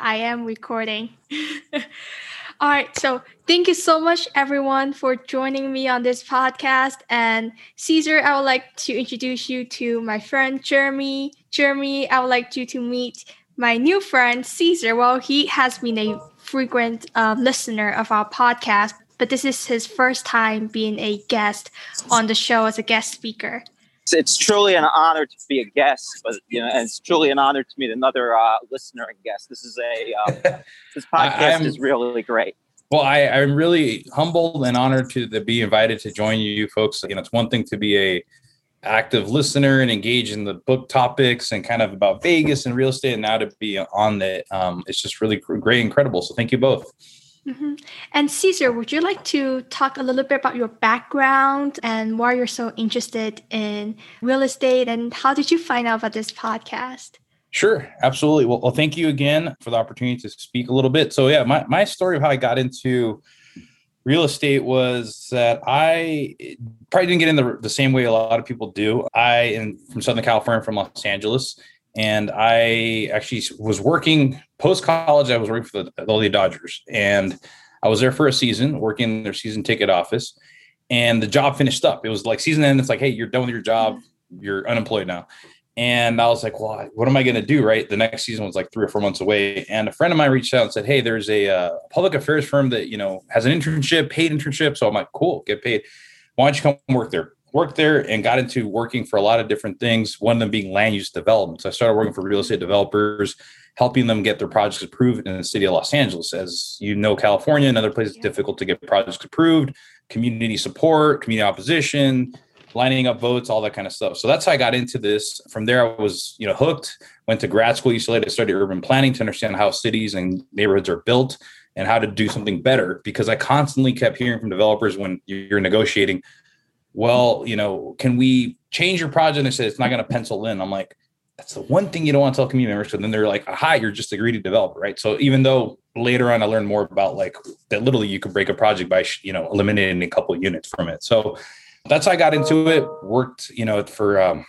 I am recording. All right. So thank you so much, everyone, for joining me on this podcast. And Cesar, I would like to introduce you to my friend Jeremy. Jeremy, I would like you to meet my new friend Cesar. Well, he has been a frequent uh, listener of our podcast, but this is his first time being a guest on the show as a guest speaker it's, it's truly an honor to be a guest, but you know, and it's truly an honor to meet another uh, listener and guest. This is a um, this podcast is really great. Well, I, I'm really humbled and honored to, to be invited to join you folks. You know, it's one thing to be a active listener and engage in the book topics and kind of about Vegas and real estate, and now to be on it, um, it's just really great, incredible. So thank you both. Mm-hmm. And Cesar, would you like to talk a little bit about your background and why you're so interested in real estate and how did you find out about this podcast? Sure, absolutely. Well, well, thank you again for the opportunity to speak a little bit. So, yeah, my, my story of how I got into real estate was that I probably didn't get in the, the same way a lot of people do. I am from Southern California, from Los Angeles, and I actually was working post college. I was working for the, the Dodgers, and I was there for a season, working their season ticket office. And the job finished up. It was like season end. It's like, hey, you're done with your job. You're unemployed now. And I was like, well, what am I going to do? Right. The next season was like three or four months away. And a friend of mine reached out and said, hey, there's a uh, public affairs firm that, you know, has an internship, paid internship. So I'm like, cool, get paid. Why don't you come work there? Worked there and got into working for a lot of different things, one of them being land use development. So I started working for real estate developers, helping them get their projects approved in the city of Los Angeles. As you know, California and other places, difficult to get projects approved, community support, community opposition, lining up votes, all that kind of stuff. So that's how I got into this. From there, I was, you know, hooked, went to grad school, UCLA to study urban planning to understand how cities and neighborhoods are built and how to do something better because I constantly kept hearing from developers when you're negotiating, well, you know, can we change your project? They said it's not going to pencil in. I'm like, that's the one thing you don't want to tell community members. So then they're like, aha, you're just a greedy developer, right? So even though later on I learned more about like that, literally you could break a project by you know eliminating a couple units from it. So that's how I got into it. Worked, you know, for um,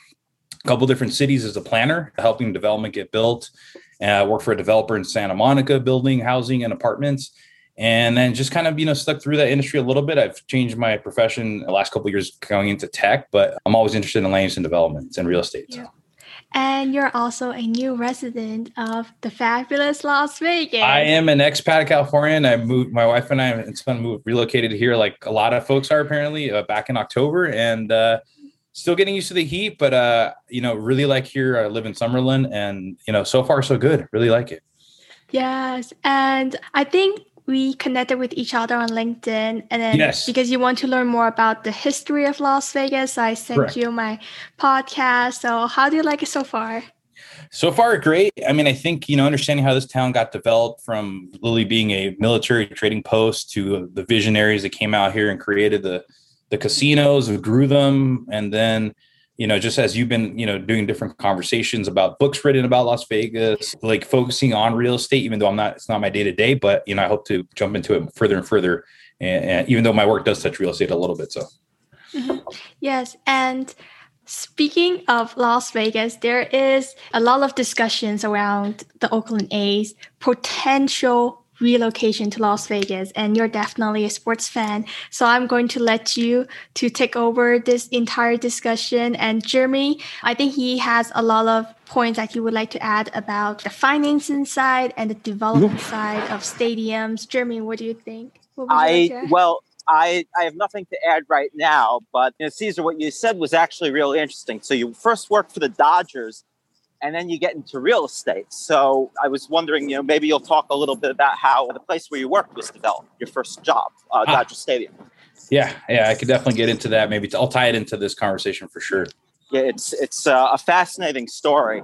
a couple different cities as a planner, helping development get built. Uh, worked for a developer in Santa Monica, building housing and apartments and then just kind of you know stuck through that industry a little bit i've changed my profession the last couple years going into tech but i'm always interested in land and developments and real estate yeah. And you're also a new resident of the fabulous Las Vegas. I am an expat Californian. I moved. My wife and I and son moved, relocated here, like a lot of folks are apparently uh, back in October, and uh, still getting used to the heat. But uh, you know, really like here. I live in Summerlin, and you know, so far so good. Really like it. Yes, and I think we connected with each other on LinkedIn. And then yes. because you want to learn more about the history of Las Vegas, I sent Correct. you my podcast. So how do you like it so far? So far, great. I mean, I think, you know, understanding how this town got developed from Lily being a military trading post to the visionaries that came out here and created the the casinos and grew them and then you know, just as you've been, you know, doing different conversations about books written about Las Vegas, like focusing on real estate, even though I'm not, it's not my day to day, but, you know, I hope to jump into it further and further. And, and even though my work does touch real estate a little bit. So, mm-hmm. yes. And, Speaking of Las Vegas, there is a lot of discussions around the Oakland A's potential relocation to Las Vegas and you're definitely a sports fan. So I'm going to let you to take over this entire discussion and Jeremy, I think he has a lot of points that he would like to add about the financing side and the development side of stadiums. Jeremy, what do you think? I like well, I, I have nothing to add right now, but you know, Cesar, what you said was actually really interesting. So you first worked for the Dodgers and then you get into real estate. So I was wondering, you know, maybe you'll talk a little bit about how the place where you worked was developed, your first job, uh, ah. Dodger Stadium. Yeah, yeah, I could definitely get into that. Maybe I'll tie it into this conversation for sure. Yeah, it's it's uh, a fascinating story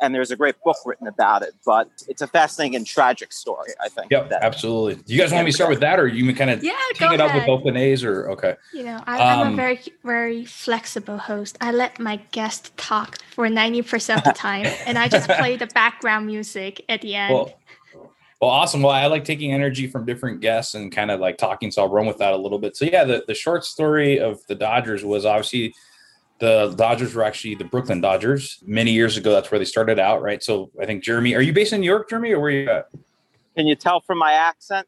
and there's a great book written about it. But it's a fascinating and tragic story, I think. Yep, that, absolutely. Do you guys want me to start with that, or you can kind of yeah, team it up with Oakland A's, or okay? You know, I, am um, a very very flexible host. I let my guest talk for ninety percent of the time, and I just play the background music at the end. Well, well, awesome. Well, I like taking energy from different guests and kind of like talking, so I'll run with that a little bit. So yeah, the, the short story of the Dodgers was obviously The Dodgers were actually the Brooklyn Dodgers many years ago. That's where they started out, right? So I think Jeremy, are you based in New York, Jeremy, or where are you at? Can you tell from my accent?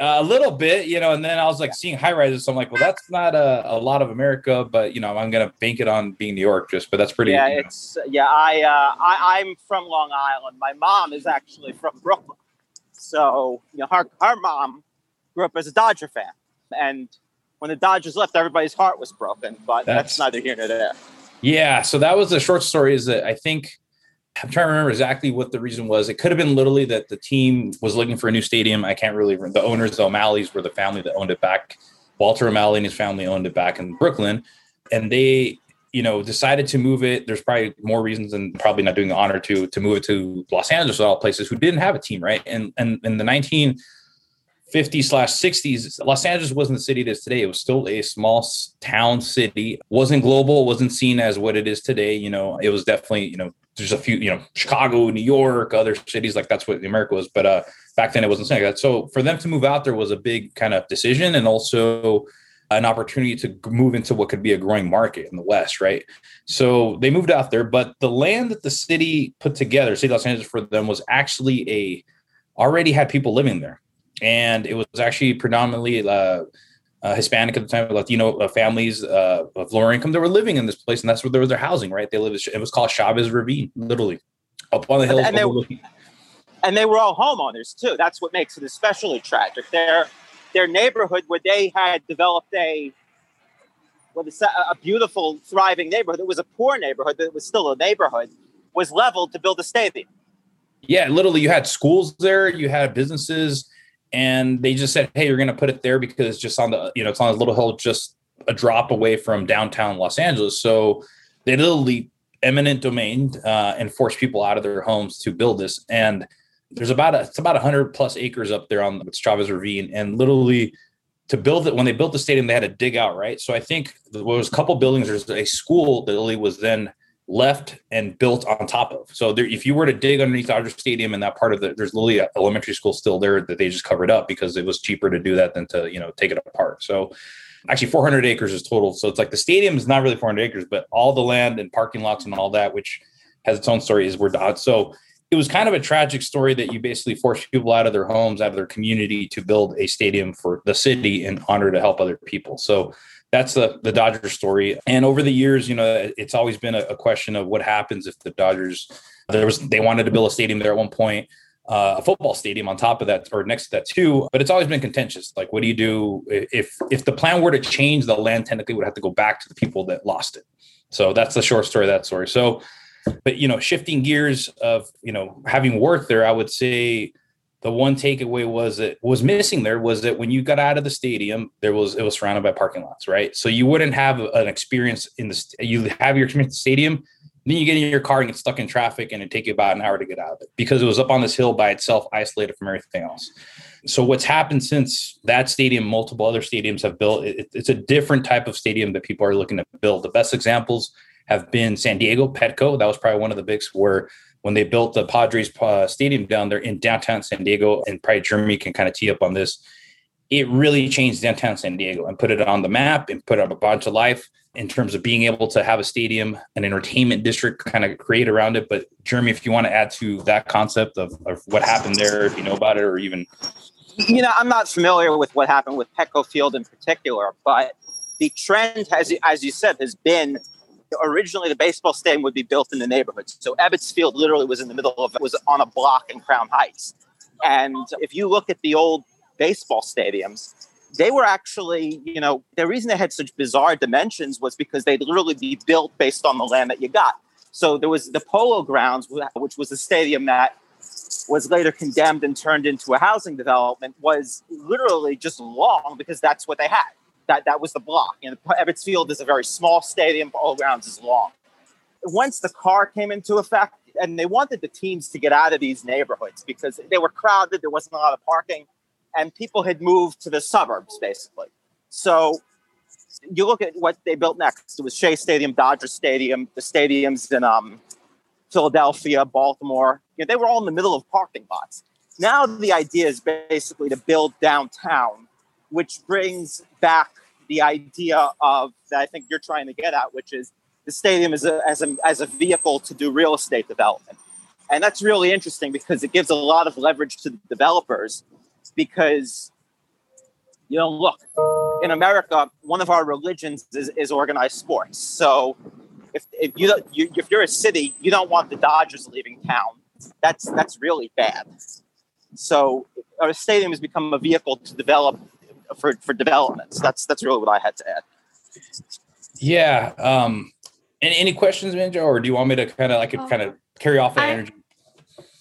Uh, a little bit, you know, and then I was like seeing high rises. So I'm like, well, that's not a, a lot of America, but you know, I'm gonna bank it on being New York just, but that's pretty. Yeah, you know. it's yeah. I, uh, I I'm from Long Island. My mom is actually from Brooklyn, so you know, her her mom grew up as a Dodger fan, and when the Dodgers left, everybody's heart was broken. But that's, That's- neither here nor there. Yeah, so that was the short story. Is that I think I'm trying to remember exactly what the reason was. It could have been literally that the team was looking for a new stadium. I can't really. The owners, the O'Malley's, were the family that owned it back. Walter O'Malley and his family owned it back in Brooklyn, and they, you know, decided to move it. There's probably more reasons than probably not doing the honor to to move it to Los Angeles, all places who didn't have a team, right? And and in the 1950s slash 60s, Los Angeles wasn't the city it is today. It was still a small town city. wasn't global. wasn't seen as what it is today. You know, it was definitely you know there's a few you know Chicago, New York, other cities like that's what America was. But uh, back then it wasn't saying that. So for them to move out there was a big kind of decision, and also an opportunity to move into what could be a growing market in the West, right? So they moved out there, but the land that the city put together, City Los Angeles for them was actually a already had people living there, and it was actually predominantly uh, uh, Hispanic at the time, Latino uh, families uh, of lower income that were living in this place, and that's where there was their housing, right? They lived. It was called Chavez Ravine, literally up on the hills. And they- overlooking- and they were all homeowners too. That's what makes it especially tragic. Their their neighborhood, where they had developed a that, a beautiful, thriving neighborhood. It was a poor neighborhood, but it was still a neighborhood. Was leveled to build a stadium. yeah, literally, you had schools there, you had businesses, and they just said, "Hey, you're going to put it there because it's just on the you know it's on a little hill, just a drop away from downtown Los Angeles." So they literally eminent domain uh, and forced people out of their homes to build this. And there's about a, it's about 100 plus acres up there on the Chavez Ravine, and literally to build it when they built the stadium, they had to dig out right. So I think there was a couple buildings. There's a school that literally was then left and built on top of. So there, if you were to dig underneath Dodger Stadium and that part of the, there's literally an elementary school still there that they just covered up because it was cheaper to do that than to, you know, take it apart. So actually 400 acres is total. So it's like the stadium is not really 400 acres, but all the land and parking lots and all that, which has its own story is where Dodge. So it was kind of a tragic story that you basically forced people out of their homes, out of their community to build a stadium for the city in honor to help other people. So that's the the Dodger story. And over the years, you know, it's always been a, a question of what happens if the Dodgers there was they wanted to build a stadium there at one point, uh, a football stadium on top of that or next to that too. But it's always been contentious. Like, what do you do if if the plan were to change? The land technically would have to go back to the people that lost it. So that's the short story of that story. So, but you know, shifting gears of you know having worked there, I would say the one takeaway was that was missing there was that when you got out of the stadium, there was it was surrounded by parking lots, right? So you wouldn't have an experience in the you have your experience the stadium, then you get in your car and get stuck in traffic, and it take you about an hour to get out of it because it was up on this hill by itself, isolated from everything else. So what's happened since that stadium, multiple other stadiums have built. It, it's a different type of stadium that people are looking to build. The best examples have been San Diego Petco. That was probably one of the bigs where when they built the Padres uh, stadium down there in downtown San Diego, and probably Jeremy can kind of tee up on this. It really changed downtown San Diego and put it on the map and put up a bunch of life in terms of being able to have a stadium, an entertainment district kind of create around it. But Jeremy, if you want to add to that concept of, of what happened there, if you know about it, or even You know, I'm not familiar with what happened with Petco Field in particular, but the trend has, as you said, has been originally the baseball stadium would be built in the neighborhood. So Ebbets Field literally was in the middle of was on a block in Crown Heights. And if you look at the old baseball stadiums, they were actually, you know, the reason they had such bizarre dimensions was because they'd literally be built based on the land that you got. So there was the Polo Grounds, which was a stadium that was later condemned and turned into a housing development, was literally just long because that's what they had. That that was the block. Know, Ebbets Field is a very small stadium. Polo Grounds is long. Once the car came into effect, and they wanted the teams to get out of these neighborhoods because they were crowded. There wasn't a lot of parking, and people had moved to the suburbs basically. So you look at what they built next. It was Shea Stadium, Dodger Stadium, the stadiums in um, Philadelphia, Baltimore. You know, they were all in the middle of parking lots. Now the idea is basically to build downtown, which brings back the idea of that I think you're trying to get at, which is the stadium as a, as a, as a vehicle to do real estate development. And that's really interesting because it gives a lot of leverage to the developers because, you know, look, in America, one of our religions is, is organized sports. So if, if you, you if you're a city, you don't want the Dodgers leaving town. That's that's really bad. So our stadium has become a vehicle to develop for, for developments. That's that's really what I had to add. Yeah. Um, any, any questions, Minjo, or do you want me to kind of like um, kind of carry off that I, energy?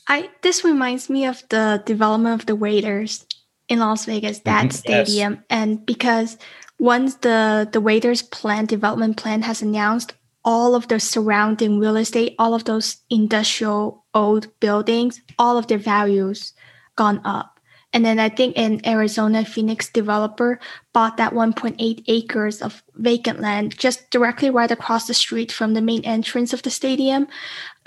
I this reminds me of the development of the Raiders in Las Vegas, that mm-hmm. stadium, yes. and because once the the Raiders plan development plan has announced, all of the surrounding real estate, all of those industrial old buildings, all of their values gone up. And then I think in Arizona, Phoenix developer bought that 1.8 acres of vacant land just directly right across the street from the main entrance of the stadium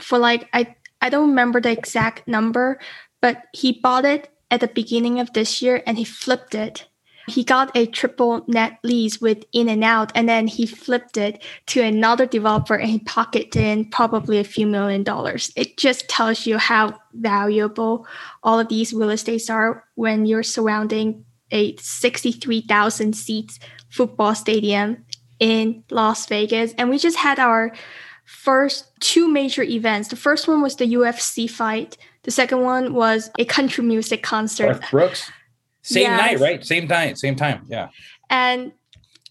for like I I don't remember the exact number, but he bought it at the beginning of this year and he flipped it he got a triple net lease with in and out and then he flipped it to another developer and he pocketed in probably a few million dollars. It just tells you how valuable all of these real estates are when you're surrounding a 63000 seats football stadium in las vegas. And we just had our first two major events. The first one was the ufc fight. The second one was a country music concert. Garth brooks same yes. night, right? Same time, same time. Yeah. And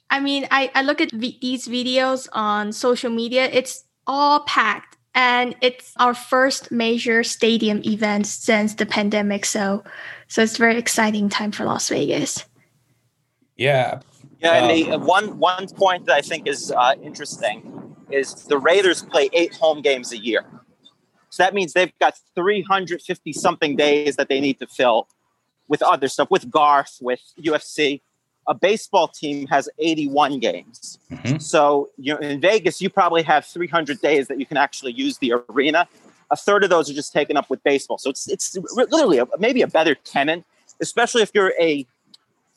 I mean, I, I look at v- these videos on social media, it's all packed. And it's our first major stadium event since the pandemic. So so it's very exciting time for Las Vegas. Yeah. Yeah, and the, um, one one point that I think is uh, interesting is the Raiders play eight home games a year. So that means they've got 350 something days that they need to fill with other stuff, with Garth, with UFC. A baseball team has 81 games. Mm-hmm. So you know, in Vegas, you probably have 300 days that you can actually use the arena. A third of those are just taken up with baseball. So it's it's literally a, maybe a better tenant, especially if you're a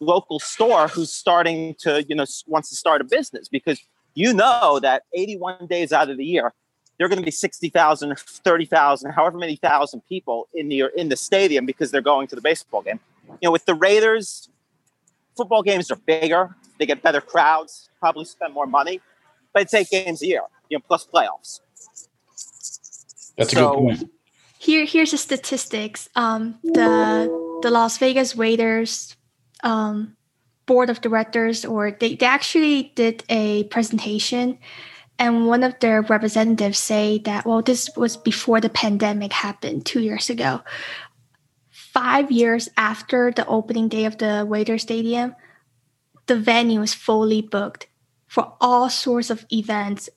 local store who's starting to you know wants to start a business because you know that 81 days out of the year there are going to be 60,000 30,000 however many thousand people in the in the stadium because they're going to the baseball game. You know with the raiders football games are bigger they get better crowds probably spend more money but it's eight games a year you know plus playoffs. That's so, a good point. Here here's the statistics. Um, the the las vegas raiders um, board of directors or they, they actually did a presentation and one of their representatives say that well this was before the pandemic happened two years ago five years after the opening day of the Raider Stadium, the venue is fully booked for all sorts of events.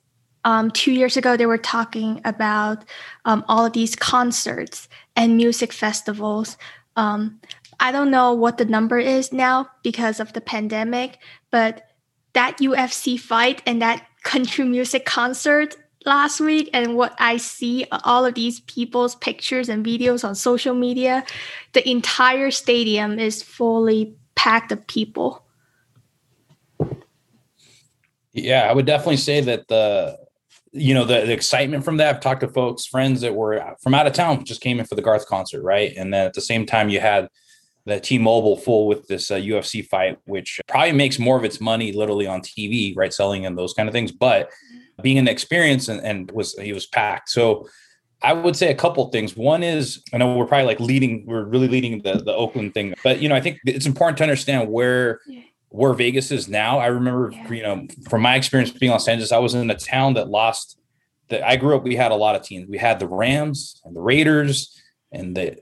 Um, two years ago, they were talking about um, all of these concerts and music festivals. Um, I don't know what the number is now because of the pandemic, but that UFC fight and that country music concert last week and what I see all of these people's pictures and videos on social media, the entire stadium is fully packed of people. Yeah, I would definitely say that the you know the, the excitement from that. I've talked to folks, friends that were from out of town, just came in for the Garth concert, right? And then at the same time, you had the T-Mobile full with this uh, UFC fight, which probably makes more of its money literally on TV, right, selling and those kind of things. But being an experience and, and was he was packed. So I would say a couple things. One is I know we're probably like leading, we're really leading the the Oakland thing, but you know I think it's important to understand where yeah. where Vegas is now. I remember yeah. you know from my experience being Los Angeles, I was in a town that lost. That I grew up, we had a lot of teams. We had the Rams and the Raiders and the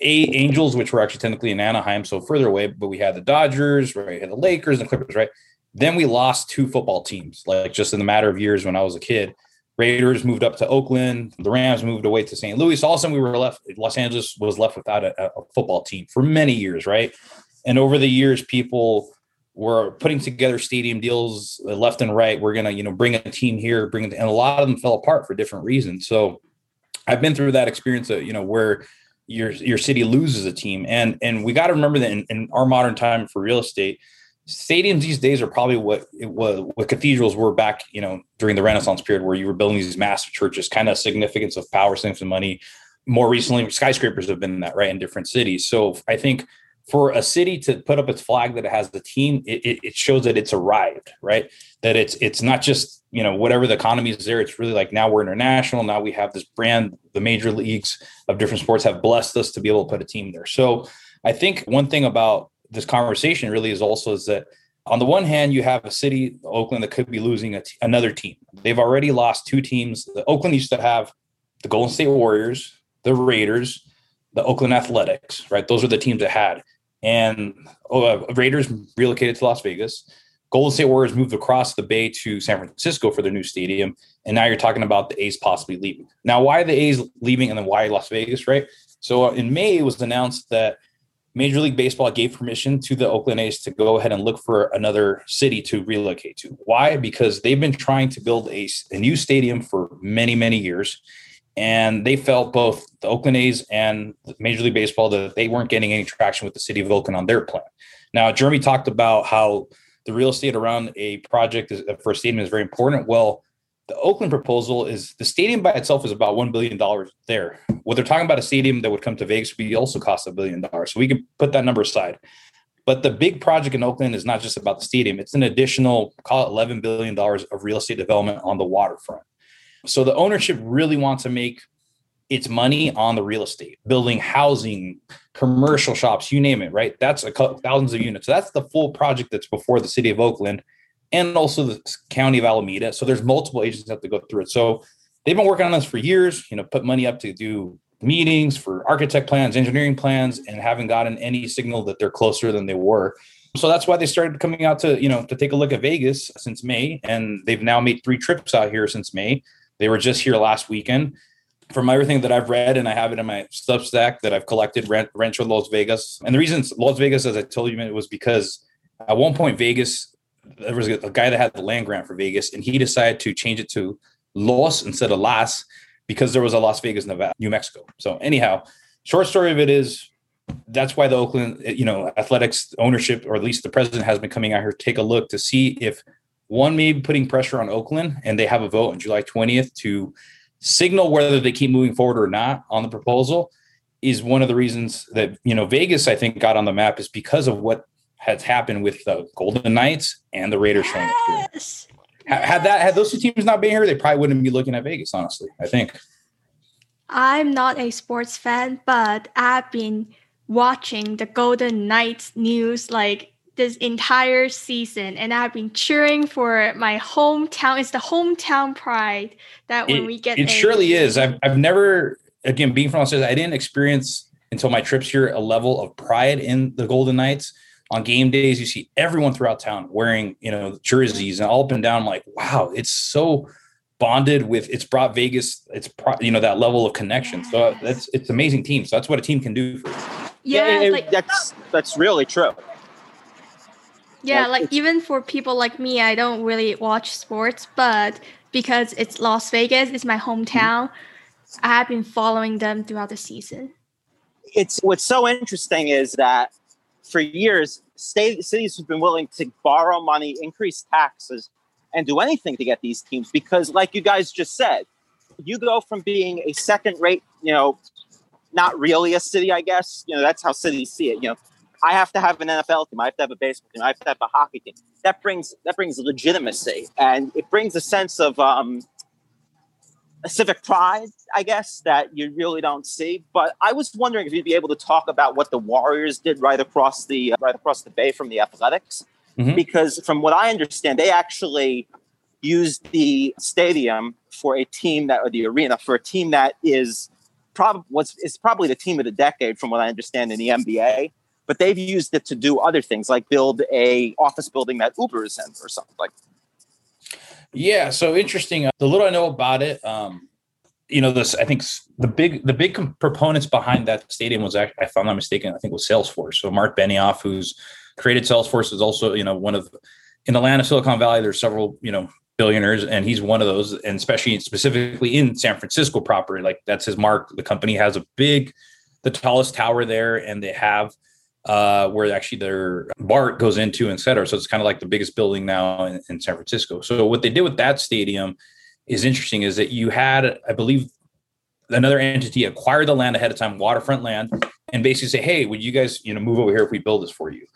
a Angels, which were actually technically in Anaheim, so further away. But we had the Dodgers, right? We had the Lakers and the Clippers, right? Then we lost two football teams, like just in the matter of years when I was a kid. Raiders moved up to Oakland. The Rams moved away to St. Louis. All of a sudden, we were left. Los Angeles was left without a, a football team for many years, right? And over the years, people were putting together stadium deals uh, left and right. We're gonna, you know, bring a team here, bring it, and a lot of them fell apart for different reasons. So, I've been through that experience, of, you know, where your your city loses a team, and and we got to remember that in, in our modern time for real estate stadiums these days are probably what it was what cathedrals were back you know during the renaissance period where you were building these massive churches kind of significance of power significance of money. More recently skyscrapers have been that right in different cities. So i think for a city to put up its flag that it has the team it, it shows that it's arrived right that it's it's not just you know whatever the economy is there it's really like now we're international now we have this brand the major leagues of different sports have blessed us to be able to put a team there so i think one thing about this conversation really is also is that on the one hand, you have a city, Oakland, that could be losing another team. They've already lost two teams. The Oakland used to have the Golden State Warriors, the Raiders, the Oakland Athletics, right? Those are the teams that had. And oh, uh, Raiders relocated to Las Vegas. Golden State Warriors moved across the bay to San Francisco for their new stadium. And now you're talking about the A's possibly leaving. Now, why the A's leaving and then why Las Vegas, right? So uh, in May, it was announced that Major League Baseball gave permission to the Oakland A's to go ahead and look for another city to relocate to. Why? Because they've been trying to build a, a new stadium for many, many years. And they felt both the Oakland A's and Major League Baseball that they weren't getting any traction with the city of Oakland on their plan. Now, Jeremy talked about how the real estate around a project is, for a stadium is very important. Well, the Oakland proposal is the stadium by itself is about $1 billion there. What they're talking about a stadium that would come to Vegas would be also cost a billion dollars. So we can put that number aside. But the big project in Oakland is not just about the stadium. It's an additional, call it $11 billion of real estate development on the waterfront. So the ownership really wants to make its money on the real estate, building housing, commercial shops, you name it, right? That's a couple, thousands of units. So that's the full project that's before the city of Oakland and also the county of Alameda. So there's multiple agents that have to go through it. So they've been working on this for years, you know, put money up to do meetings for architect plans, engineering plans, and haven't gotten any signal that they're closer than they were. So that's why they started coming out to, you know, to take a look at Vegas since May. And they've now made three trips out here since May. They were just here last weekend. From everything that I've read, and I have it in my Substack that I've collected, Rancho Los Vegas. And the reason Las Vegas, as I told you, it was because at one point Vegas there was a guy that had the land grant for Vegas, and he decided to change it to Los instead of Las because there was a Las Vegas, Nevada, New Mexico. So anyhow, short story of it is that's why the Oakland, you know, athletics ownership, or at least the president has been coming out here take a look to see if one may be putting pressure on Oakland, and they have a vote on July 20th to signal whether they keep moving forward or not on the proposal is one of the reasons that you know Vegas I think got on the map is because of what has happened with the Golden Knights and the Raiders yes. showing up yes. Had that had those two teams not been here, they probably wouldn't be looking at Vegas. Honestly, I think. I'm not a sports fan, but I've been watching the Golden Knights news like this entire season, and I've been cheering for my hometown. It's the hometown pride that when it, we get it a- surely is. I've I've never again being from Australia, I didn't experience until my trips here a level of pride in the Golden Knights on game days, you see everyone throughout town wearing, you know, jerseys and all up and down. I'm like, wow, it's so bonded with it's brought Vegas, it's pro, you know, that level of connection. So that's it's amazing team. So that's what a team can do for you. Yeah, yeah like, that's that's really true. Yeah, like, like even for people like me, I don't really watch sports, but because it's Las Vegas, it's my hometown, I have been following them throughout the season. It's what's so interesting is that for years, state, cities have been willing to borrow money, increase taxes, and do anything to get these teams because, like you guys just said, you go from being a second rate, you know, not really a city, I guess. You know, that's how cities see it. You know, I have to have an NFL team, I have to have a baseball team, I have to have a hockey team. That brings that brings legitimacy and it brings a sense of um, a civic pride, I guess, that you really don't see. But I was wondering if you'd be able to talk about what the Warriors did right across the uh, right across the bay from the Athletics, mm-hmm. because from what I understand, they actually used the stadium for a team that or the arena for a team that is probably was is probably the team of the decade from what I understand in the NBA. But they've used it to do other things like build a office building that Uber is in or something like yeah, so interesting. The little I know about it, um, you know, this I think the big the big proponents behind that stadium was actually, if I'm not mistaken, I think was Salesforce. So Mark Benioff, who's created Salesforce, is also you know one of in the land of Silicon Valley. There's several you know billionaires, and he's one of those, and especially specifically in San Francisco proper, like that's his mark. The company has a big, the tallest tower there, and they have uh, where actually their BART goes into, et cetera. So it's kind of like the biggest building now in, in San Francisco. So what they did with that stadium is interesting is that you had, I believe, another entity acquire the land ahead of time, waterfront land, and basically say, "Hey, would you guys, you know, move over here if we build this for you?"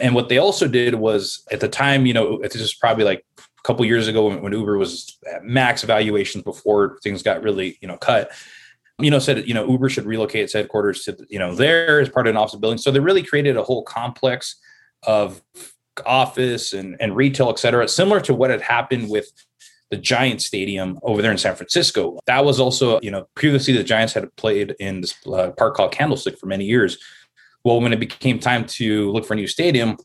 And what they also did was at the time, you know, this is probably like a couple years ago when, when Uber was at max valuations before things got really, you know, cut. You know, said you know Uber should relocate its headquarters to you know there as part of an office building. So they really created a whole complex of office and, and retail, et cetera, similar to what had happened with the Giants Stadium over there in San Francisco. That was also, you know, previously the Giants had played in this uh, park called Candlestick for many years. Well, when it became time to look for a new stadium,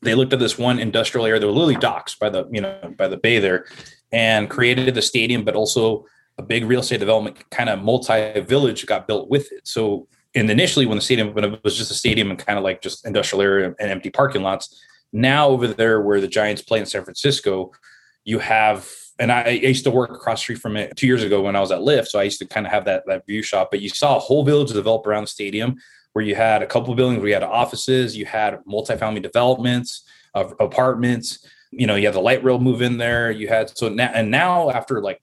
they looked at this one industrial area, the Lily Docks by the, you know, by the bay there, and created the stadium, but also a big real estate development kind of multi-village got built with it. So and initially when the stadium when it was just a stadium and kind of like just industrial area and empty parking lots, now over there where the Giants play in San Francisco, you have and I, I, used to work across street from it two years ago when I was at Lyft. So I used to kind of have that that view shop. But you saw a whole village develop around the stadium where you had a couple buildings where you had offices, you had multifamily developments of apartments. You know, you had the light rail move in there. You had so now and now after like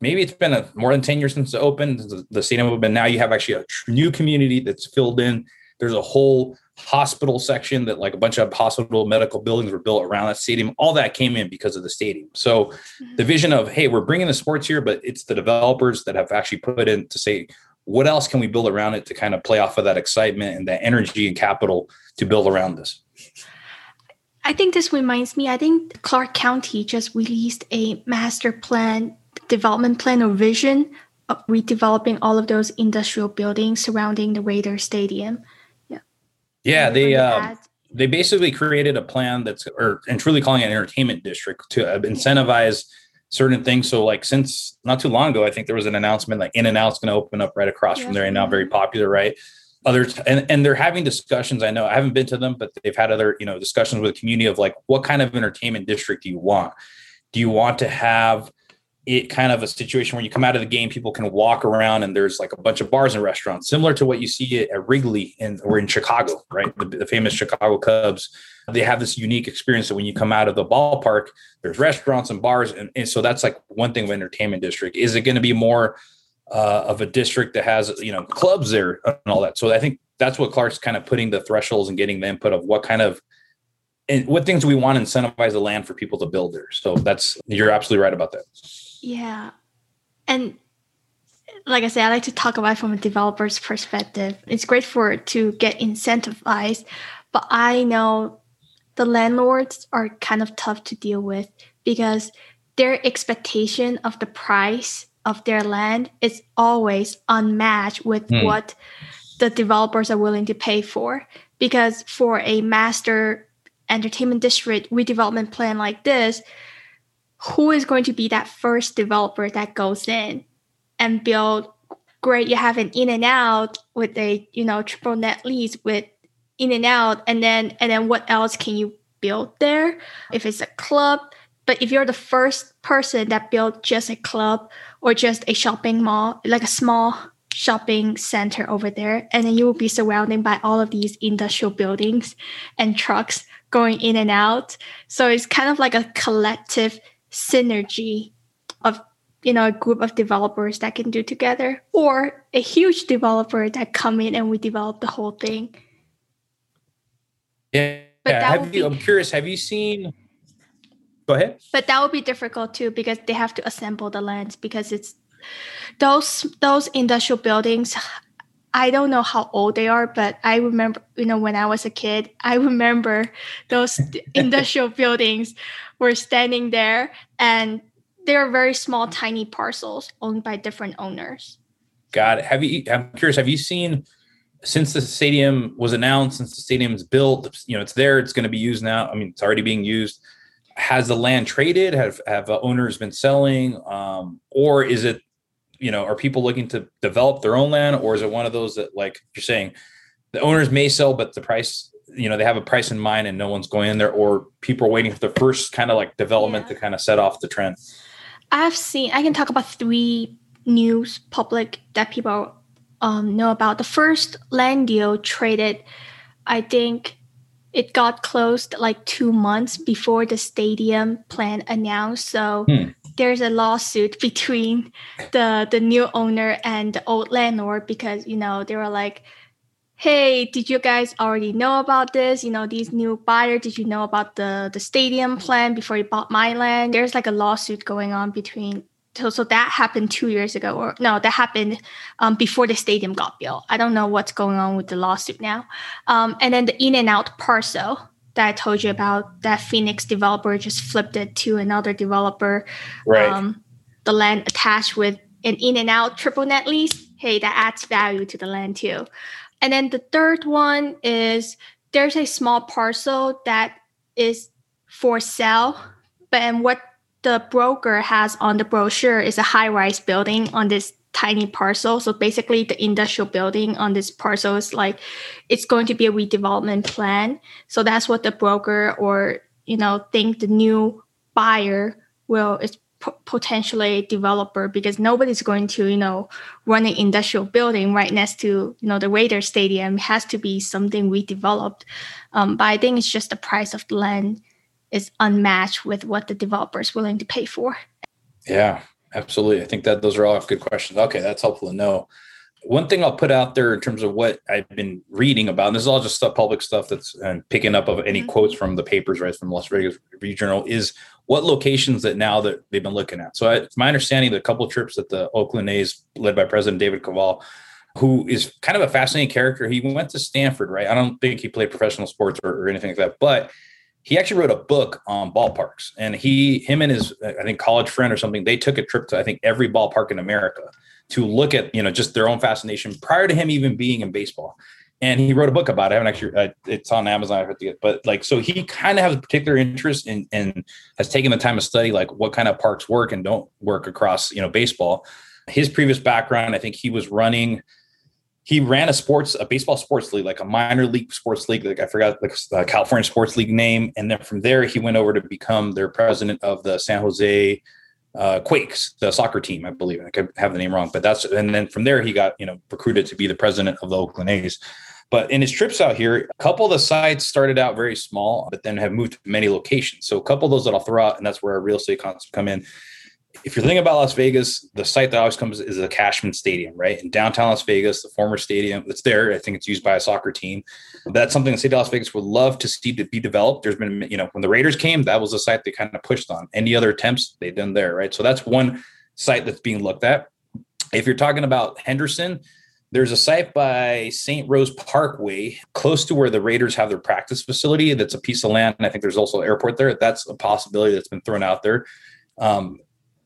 maybe it's been a, more than 10 years since it opened the, the stadium opened now you have actually a new community that's filled in there's a whole hospital section that like a bunch of hospital medical buildings were built around that stadium. All that came in because of the stadium. So mm-hmm. the vision of, hey, we're bringing the sports here, but it's the developers that have actually put in to say, what else can we build around it to kind of play off of that excitement and that energy and capital to build around this? I think this reminds me, I think Clark County just released a master plan, development plan or vision of redeveloping all of those industrial buildings surrounding the Raider Stadium. Yeah, Yeah, they uh, they basically created a plan that's or and truly calling it an entertainment district to uh, incentivize certain things. So like since not too long ago, I think there was an announcement like In and Out's going to open up right across yeah. from there and now very popular, right? Others and and they're having discussions. I know I haven't been to them, but they've had other you know discussions with the community of like what kind of entertainment district do you want? Do you want to have it kind of a situation where you come out of the game, people can walk around and there's like a bunch of bars and restaurants, similar to what you see at Wrigley or in Chicago, right? The, the, famous Chicago Cubs. They have this unique experience that when you come out of the ballpark, there's restaurants and bars, and, and so that's like one thing of entertainment district. Is it going to be more uh, of a district that has you know clubs there and all that? So I think that's what Clark's kind of putting the thresholds and getting the input of what kind of and what things we want to incentivize the land for people to build there. So that's you're absolutely right about that. Yeah. And like I said, I like to talk about from a developer's perspective. It's great for to get incentivized, but I know the landlords are kind of tough to deal with because their expectation of the price of their land is always unmatched with mm. what the developers are willing to pay for. Because for a master entertainment district redevelopment plan like this, who is going to be that first developer that goes in and build? Great you have an in and out with a you know triple net lease with in and out and then and then what else can you build there? If it's a club but if you're the first person that built just a club or just a shopping mall like a small shopping center over there and then you will be surrounded by all of these industrial buildings and trucks going in and out. So it's kind of like a collective synergy of you know a group of developers that can do together or a huge developer that come in and we develop the whole thing yeah. Have you, be, i'm curious have you seen go ahead but that would be difficult too because they have to assemble the lands because it's those those industrial buildings I don't know how old they are, but I remember, you know, when I was a kid, I remember those industrial buildings were standing there and they're very small, tiny parcels owned by different owners. Got it. Have you, I'm curious, have you seen since the stadium was announced, since the stadium's built, you know, it's there, it's going to be used now. I mean, it's already being used. Has the land traded? Have, have owners been selling? Um, or is it you know, are people looking to develop their own land, or is it one of those that, like you're saying, the owners may sell, but the price, you know, they have a price in mind and no one's going in there, or people are waiting for the first kind of like development yeah. to kind of set off the trend? I've seen, I can talk about three news public that people um, know about. The first land deal traded, I think it got closed like two months before the stadium plan announced. So hmm. There's a lawsuit between the the new owner and the old landlord because you know they were like, "Hey, did you guys already know about this? You know, these new buyer, did you know about the the stadium plan before you bought my land?" There's like a lawsuit going on between so, so that happened two years ago or no that happened um, before the stadium got built i don't know what's going on with the lawsuit now um, and then the in and out parcel that i told you about that phoenix developer just flipped it to another developer. Right. Um, the land attached with an in and out triple net lease. Hey that adds value to the land too. And then the third one is there's a small parcel that is for sale but and what the broker has on the brochure is a high rise building on this tiny parcel. So basically, the industrial building on this parcel is like it's going to be a redevelopment plan. So that's what the broker or you know think the new buyer will is p- potentially a developer because nobody's going to you know run an industrial building right next to you know the Raider Stadium. It has to be something redeveloped. Um, but I think it's just the price of the land is unmatched with what the developer is willing to pay for. Yeah, absolutely. I think that those are all good questions. Okay, that's helpful to know. One thing I'll put out there in terms of what I've been reading about, and this is all just stuff, public stuff that's and picking up of any mm-hmm. quotes from the papers, right, from Las Vegas Review Journal, is what locations that now that they've been looking at. So I, it's my understanding that a couple of trips that the Oakland A's, led by President David Kaval, who is kind of a fascinating character. He went to Stanford, right? I don't think he played professional sports or, or anything like that, but he actually wrote a book on ballparks and he him and his i think college friend or something they took a trip to i think every ballpark in america to look at you know just their own fascination prior to him even being in baseball and he wrote a book about it. I haven't actually, uh, it's on Amazon. I have to get, but like, so he kind of has a particular interest in, and has taken the time to study like what kind of parks work and don't work across, you know, baseball. His previous background, I think he was running he ran a sports a baseball sports league like a minor league sports league like i forgot like the california sports league name. And then from there he went over to become their president of the san jose uh, quakes the soccer team i believe. I could have the name wrong but that's and then from there he got you know recruited to be the president of the oakland a's. But in his trips out here a couple of the sites started out very small but then have moved to many locations. So a couple of those that i'll throw out and that's where our real estate concepts come in if you're thinking about Las Vegas, the site that always comes is the Cashman Stadium, right? In downtown Las Vegas, the former stadium that's there. I think it's used by a soccer team. That's something the city of Las Vegas would love to see to be developed. There's been, you know, when the Raiders came, that was a site they kind of pushed on. Any other attempts they've done there, right? So that's one site that's being looked at. If you're talking about Henderson, there's a site by St. Rose Parkway, close to where the Raiders have their practice facility. That's a piece of land. And I think there's also an airport there. That's a possibility that's been thrown out there. Um,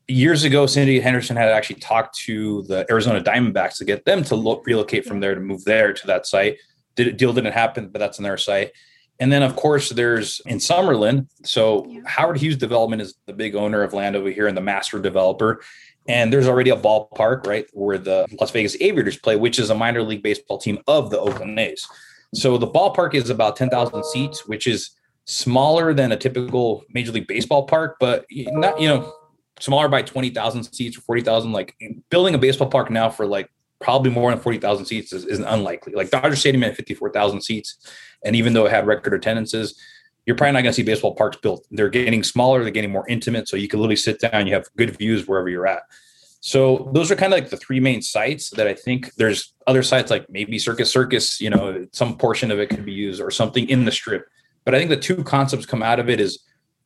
years ago, City Henderson had actually talked to the Arizona Diamondbacks to get them to look, relocate from there to move there to that site. Did deal didn't happen, but that's on their site. And then, of course, there's in Summerlin. So yeah. Howard Hughes Development is the big owner of land over here and the master developer. And there's already a ballpark, right, where the Las Vegas Aviators play, which is a minor league baseball team of the Oakland A's. So the ballpark is about 10,000 seats, which is smaller than a typical Major League Baseball park, but not, you know, smaller by 20,000 seats or 40,000. Like building a baseball park now for like probably more than 40,000 seats is, is unlikely. Like Dodger Stadium had 54,000 seats. And even though it had record attendances, you're probably not going to see baseball parks built. They're getting smaller, they're getting more intimate. So you can literally sit down, you have good views wherever you're at. So those are kind of like the three main sites that I think there's other sites like maybe Circus Circus, you know, some portion of it could be used or something in the strip. But I think the two concepts come out of it is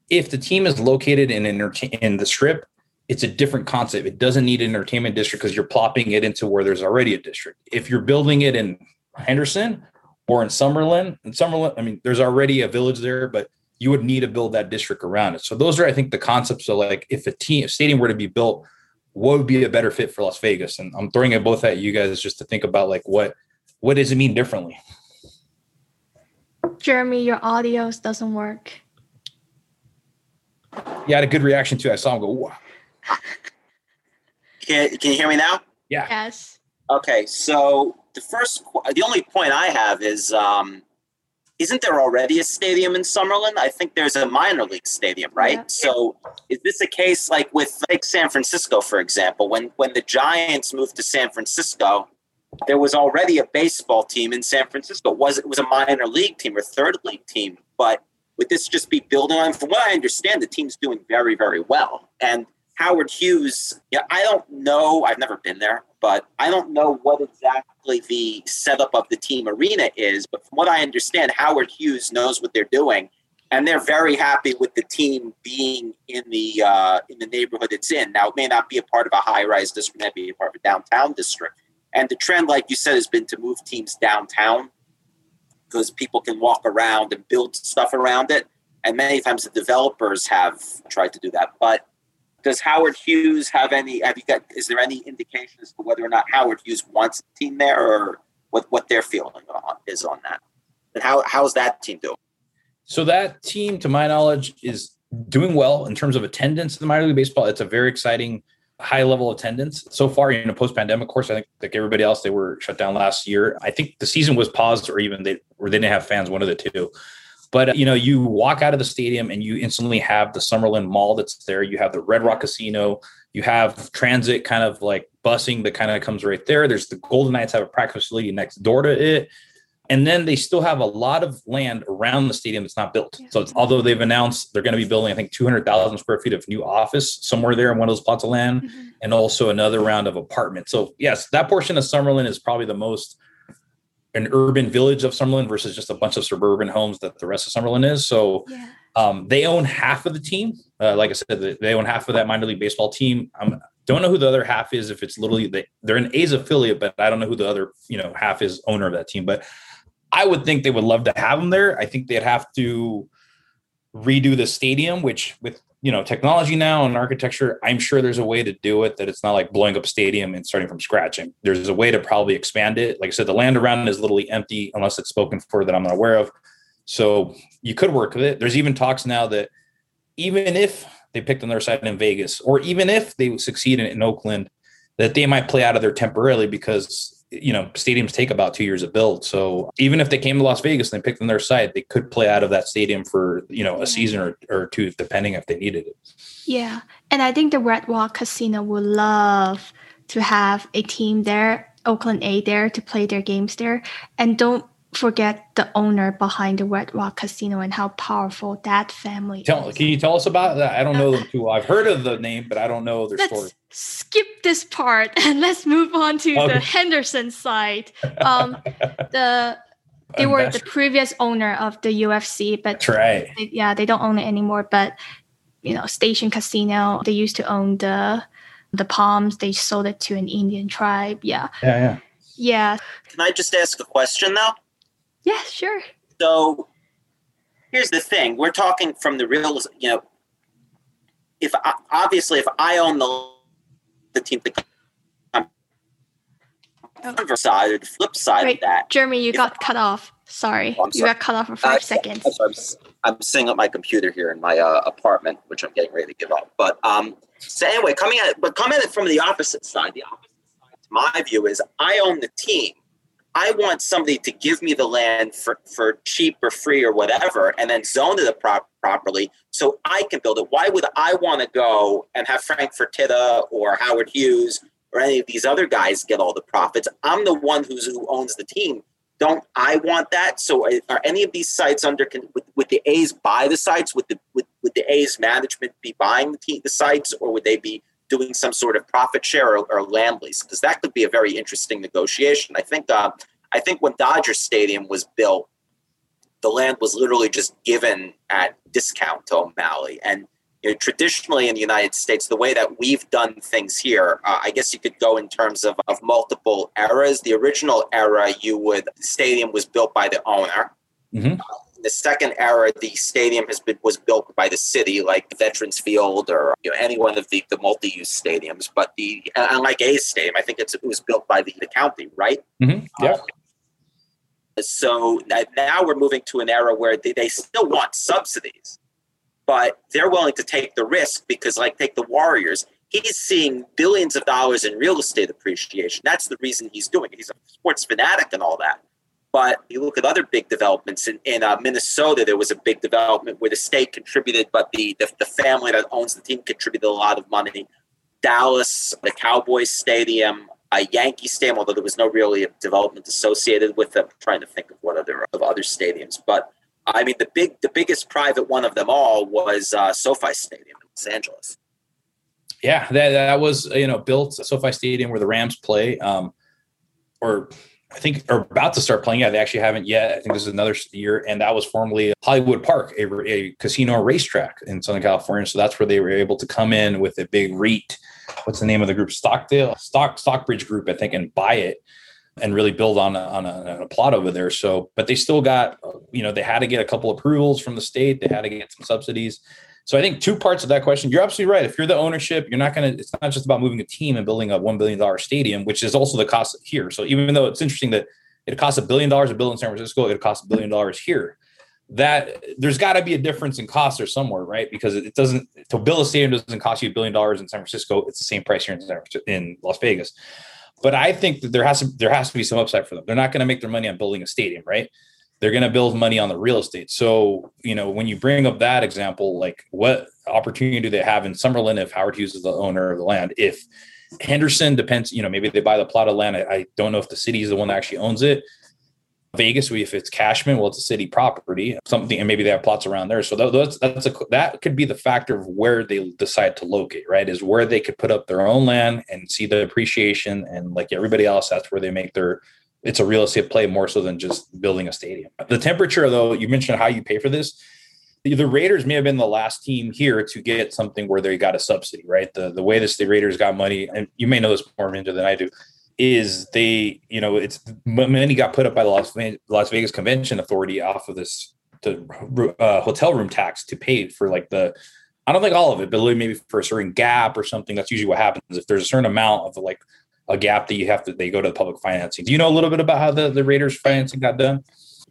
if the team is located in in the strip, it's a different concept. It doesn't need an entertainment district because you're plopping it into where there's already a district. If you're building it in Henderson or in Summerlin, in Summerlin, I mean, there's already a village there, but you would need to build that district around it. So those are, I think, the concepts of like if a team if stadium were to be built, what would be a better fit for Las Vegas? And I'm throwing it both at you guys just to think about like what what does it mean differently? Jeremy, your audio doesn't work. He had a good reaction too. I saw him go, wow. Can, can you hear me now? Yeah. Yes. Okay. So the first, the only point I have is, um, isn't there already a stadium in Summerlin? I think there's a minor league stadium, right? Yeah. So is this a case like with like San Francisco, for example, when when the Giants moved to San Francisco, there was already a baseball team in San Francisco. It was it was a minor league team or third league team, but would this just be building on? From what I understand, the team's doing very very well. And Howard Hughes, yeah, I don't know. I've never been there, but I don't know what exactly the setup of the team arena is. But from what I understand, Howard Hughes knows what they're doing, and they're very happy with the team being in the uh, in the neighborhood it's in. Now, it may not be a part of a high rise district, it may be a part of a downtown district and the trend, like you said, has been to move teams downtown because people can walk around and build stuff around it. And many times the developers have tried to do that. But does Howard Hughes have any? Have you got? Is there any indication as to whether or not Howard Hughes wants a team there, or what what their feeling on, is on that? And how how's that team doing? So that team, to my knowledge, is doing well in terms of attendance in the minor league baseball. It's a very exciting high level attendance so far in a post pandemic course. I think like everybody else, they were shut down last year. I think the season was paused or even they or they didn't have fans, one of the two. But you know, you walk out of the stadium and you instantly have the Summerlin Mall that's there. You have the Red Rock Casino. You have transit kind of like busing that kind of comes right there. There's the Golden Knights have a practice facility next door to it. And then they still have a lot of land around the stadium that's not built. So although they've announced they're going to be building, I think, 200,000 square feet of new office somewhere there in one of those plots of land, mm-hmm. and also another round of apartments. So yes, that portion of Summerlin is probably the most an urban village of Summerlin versus just a bunch of suburban homes that the rest of Summerlin is. So yeah. um, they own half of the team. Uh, like I said, they own half of that minor league baseball team. I don't know who the other half is. If it's literally they, they're an A's affiliate, but I don't know who the other you know half is owner of that team. But I would think they would love to have him there. I think they'd have to redo the stadium, which with you know technology now and architecture, I'm sure there's a way to do it that it's not like blowing up stadium and starting from scratch. And there's a way to probably expand it. Like I said, the land around is literally empty unless it's spoken for that I'm not aware of. So you could work with it. There's even talks now that even if they picked another side in Vegas, or even if they succeed in, in Oakland, that they might play out of there temporarily because you know, stadiums take about two years to build. So even if they came to Las Vegas and they picked on their side, they could play out of that stadium for, you know, a season or, or two, depending if they needed it. Yeah. And I think the Red Rock Casino would love to have a team there, Oakland A there to play their games there. And don't forget the owner behind the Red Rock Casino and how powerful that family tell, is. Can you tell us about that? I don't know them too well. I've heard of the name, but I don't know their let's story. Skip this part and let's move on to okay. the Henderson side. Um, the they were the previous owner of the UFC, but right. they, yeah, they don't own it anymore. But you know, Station Casino, they used to own the the Palms. They sold it to an Indian tribe. Yeah. Yeah, yeah. Yeah. Can I just ask a question now? Yeah, sure. So here's the thing: we're talking from the real, you know, if I, obviously if I own the the team, the oh. side or the flip side Wait, of that, Jeremy, you got I, cut off. Sorry, oh, you got cut off for five uh, seconds. I'm, sorry, I'm, I'm sitting at my computer here in my uh, apartment, which I'm getting ready to give up. But um, so anyway, coming at it, but coming at it from the opposite side, the opposite side, my view is I own the team I want somebody to give me the land for, for cheap or free or whatever, and then zone it prop- properly so I can build it. Why would I want to go and have Frank Fertitta or Howard Hughes or any of these other guys get all the profits? I'm the one who's who owns the team. Don't I want that? So are any of these sites under would, would the A's buy the sites? Would the would, would the A's management be buying the, team, the sites, or would they be doing some sort of profit share or, or land lease because that could be a very interesting negotiation. I think uh, I think when Dodger Stadium was built, the land was literally just given at discount to O'Malley. And you know, traditionally in the United States, the way that we've done things here, uh, I guess you could go in terms of, of multiple eras. The original era, you would the stadium was built by the owner. Mm-hmm. Uh, the second era, the stadium has been was built by the city, like Veterans Field or you know, any one of the, the multi-use stadiums. But the unlike A's Stadium, I think it was built by the, the county, right? Mm-hmm. Yeah. Um, so now we're moving to an era where they, they still want subsidies, but they're willing to take the risk because, like, take the Warriors. He's seeing billions of dollars in real estate appreciation. That's the reason he's doing it. He's a sports fanatic and all that. But you look at other big developments in, in uh, Minnesota, there was a big development where the state contributed, but the, the, the family that owns the team contributed a lot of money. Dallas, the Cowboys Stadium, a Yankee Stadium, although there was no really a development associated with them. I'm trying to think of what other of other stadiums, but I mean the big the biggest private one of them all was uh, SoFi Stadium in Los Angeles. Yeah, that that was you know built SoFi Stadium where the Rams play, um, or I think are about to start playing. Yeah, they actually haven't yet. I think this is another year, and that was formerly Hollywood Park, a, a casino racetrack in Southern California. So that's where they were able to come in with a big REIT. What's the name of the group? Stockdale, Stock Stockbridge Group, I think, and buy it and really build on a, on a, a, plot over there. So, but they still got, you know, they had to get a couple approvals from the state. They had to get some subsidies. So I think two parts of that question. You're absolutely right. If you're the ownership, you're not going to. It's not just about moving a team and building a one billion dollar stadium, which is also the cost here. So even though it's interesting that it costs a billion dollars to build in San Francisco, it costs a billion dollars here. That there's got to be a difference in cost or somewhere, right? Because it doesn't to build a stadium doesn't cost you a billion dollars in San Francisco. It's the same price here in, in Las Vegas. But I think that there has to there has to be some upside for them. They're not going to make their money on building a stadium, right? They're going to build money on the real estate. So, you know, when you bring up that example, like what opportunity do they have in Summerlin if Howard Hughes is the owner of the land? If Henderson depends, you know, maybe they buy the plot of land. I, I don't know if the city is the one that actually owns it. Vegas, if it's Cashman, well, it's a city property, something, and maybe they have plots around there. So that's that's a that could be the factor of where they decide to locate. Right, is where they could put up their own land and see the appreciation, and like everybody else, that's where they make their it's a real estate play more so than just building a stadium. The temperature, though, you mentioned how you pay for this. The Raiders may have been the last team here to get something where they got a subsidy, right? The the way this the Raiders got money, and you may know this more into than I do, is they, you know, it's money got put up by the Las, Las Vegas Convention Authority off of this the uh, hotel room tax to pay for like the I don't think all of it, but maybe for a certain gap or something. That's usually what happens. If there's a certain amount of the, like a gap that you have to they go to the public financing. Do you know a little bit about how the, the Raiders financing got done?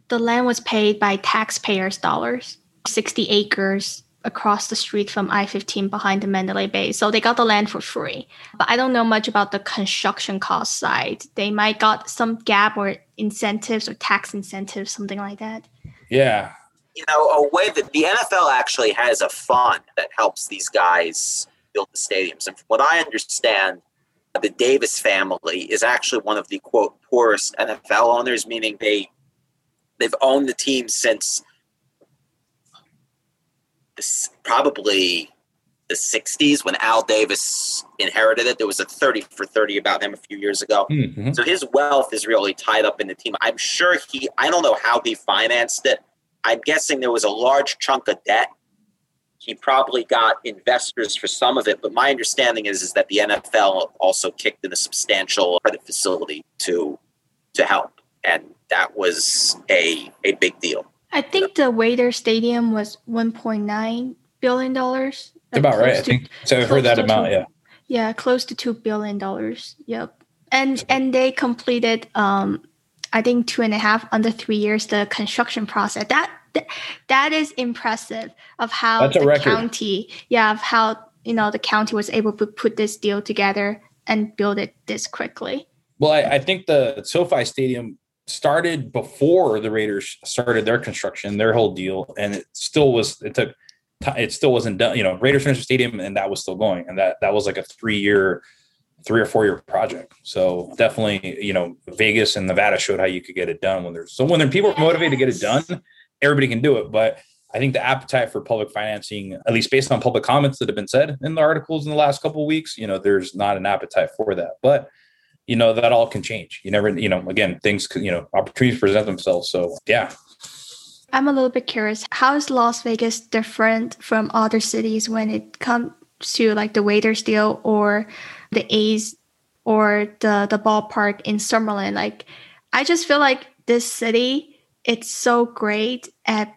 The land was paid by taxpayers' dollars, 60 acres across the street from I-15 behind the Mandalay Bay. So they got the land for free. But I don't know much about the construction cost side. They might got some gap or incentives or tax incentives, something like that. Yeah. You know, a way that the NFL actually has a fund that helps these guys build the stadiums. And from what I understand, the Davis family is actually one of the quote poorest NFL owners, meaning they they've owned the team since this, probably the 60s when Al Davis inherited it. There was a 30 for 30 about him a few years ago. Mm-hmm. So his wealth is really tied up in the team. I'm sure he, I don't know how he financed it. I'm guessing there was a large chunk of debt he probably got investors for some of it, but my understanding is is that the NFL also kicked in a substantial credit facility to to help, and that was a a big deal. I think the Raider Stadium was 1.9 billion dollars. Like about right. I think so. I've heard that amount. Two, yeah. Yeah, close to two billion dollars. Yep. And and they completed um I think two and a half under three years the construction process. That that is impressive of how That's the county, yeah, of how you know the county was able to put this deal together and build it this quickly. Well, I, I think the SoFi Stadium started before the Raiders started their construction, their whole deal, and it still was. It took. It still wasn't done. You know, Raiders finished the stadium, and that was still going, and that that was like a three year three or four year project. So definitely, you know, Vegas and Nevada showed how you could get it done when there's so when there people are motivated to get it done, everybody can do it. But I think the appetite for public financing, at least based on public comments that have been said in the articles in the last couple of weeks, you know, there's not an appetite for that. But you know, that all can change. You never, you know, again, things, you know, opportunities present themselves. So yeah. I'm a little bit curious. How is Las Vegas different from other cities when it comes to like the Raiders deal or the A's or the the ballpark in Summerlin? Like, I just feel like this city it's so great at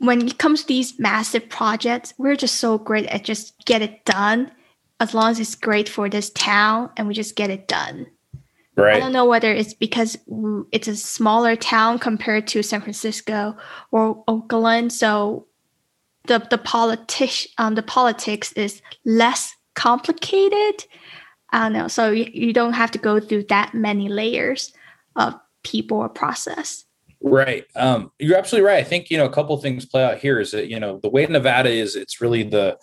when it comes to these massive projects, we're just so great at just get it done as long as it's great for this town and we just get it done. Right. I don't know whether it's because it's a smaller town compared to San Francisco or Oakland, so the the politic um the politics is less complicated. I don't know, so you, you don't have to go through that many layers of people or process. Right. Um, you're absolutely right. I think, you know, a couple things play out here is that, you know, the way Nevada is, it's really the,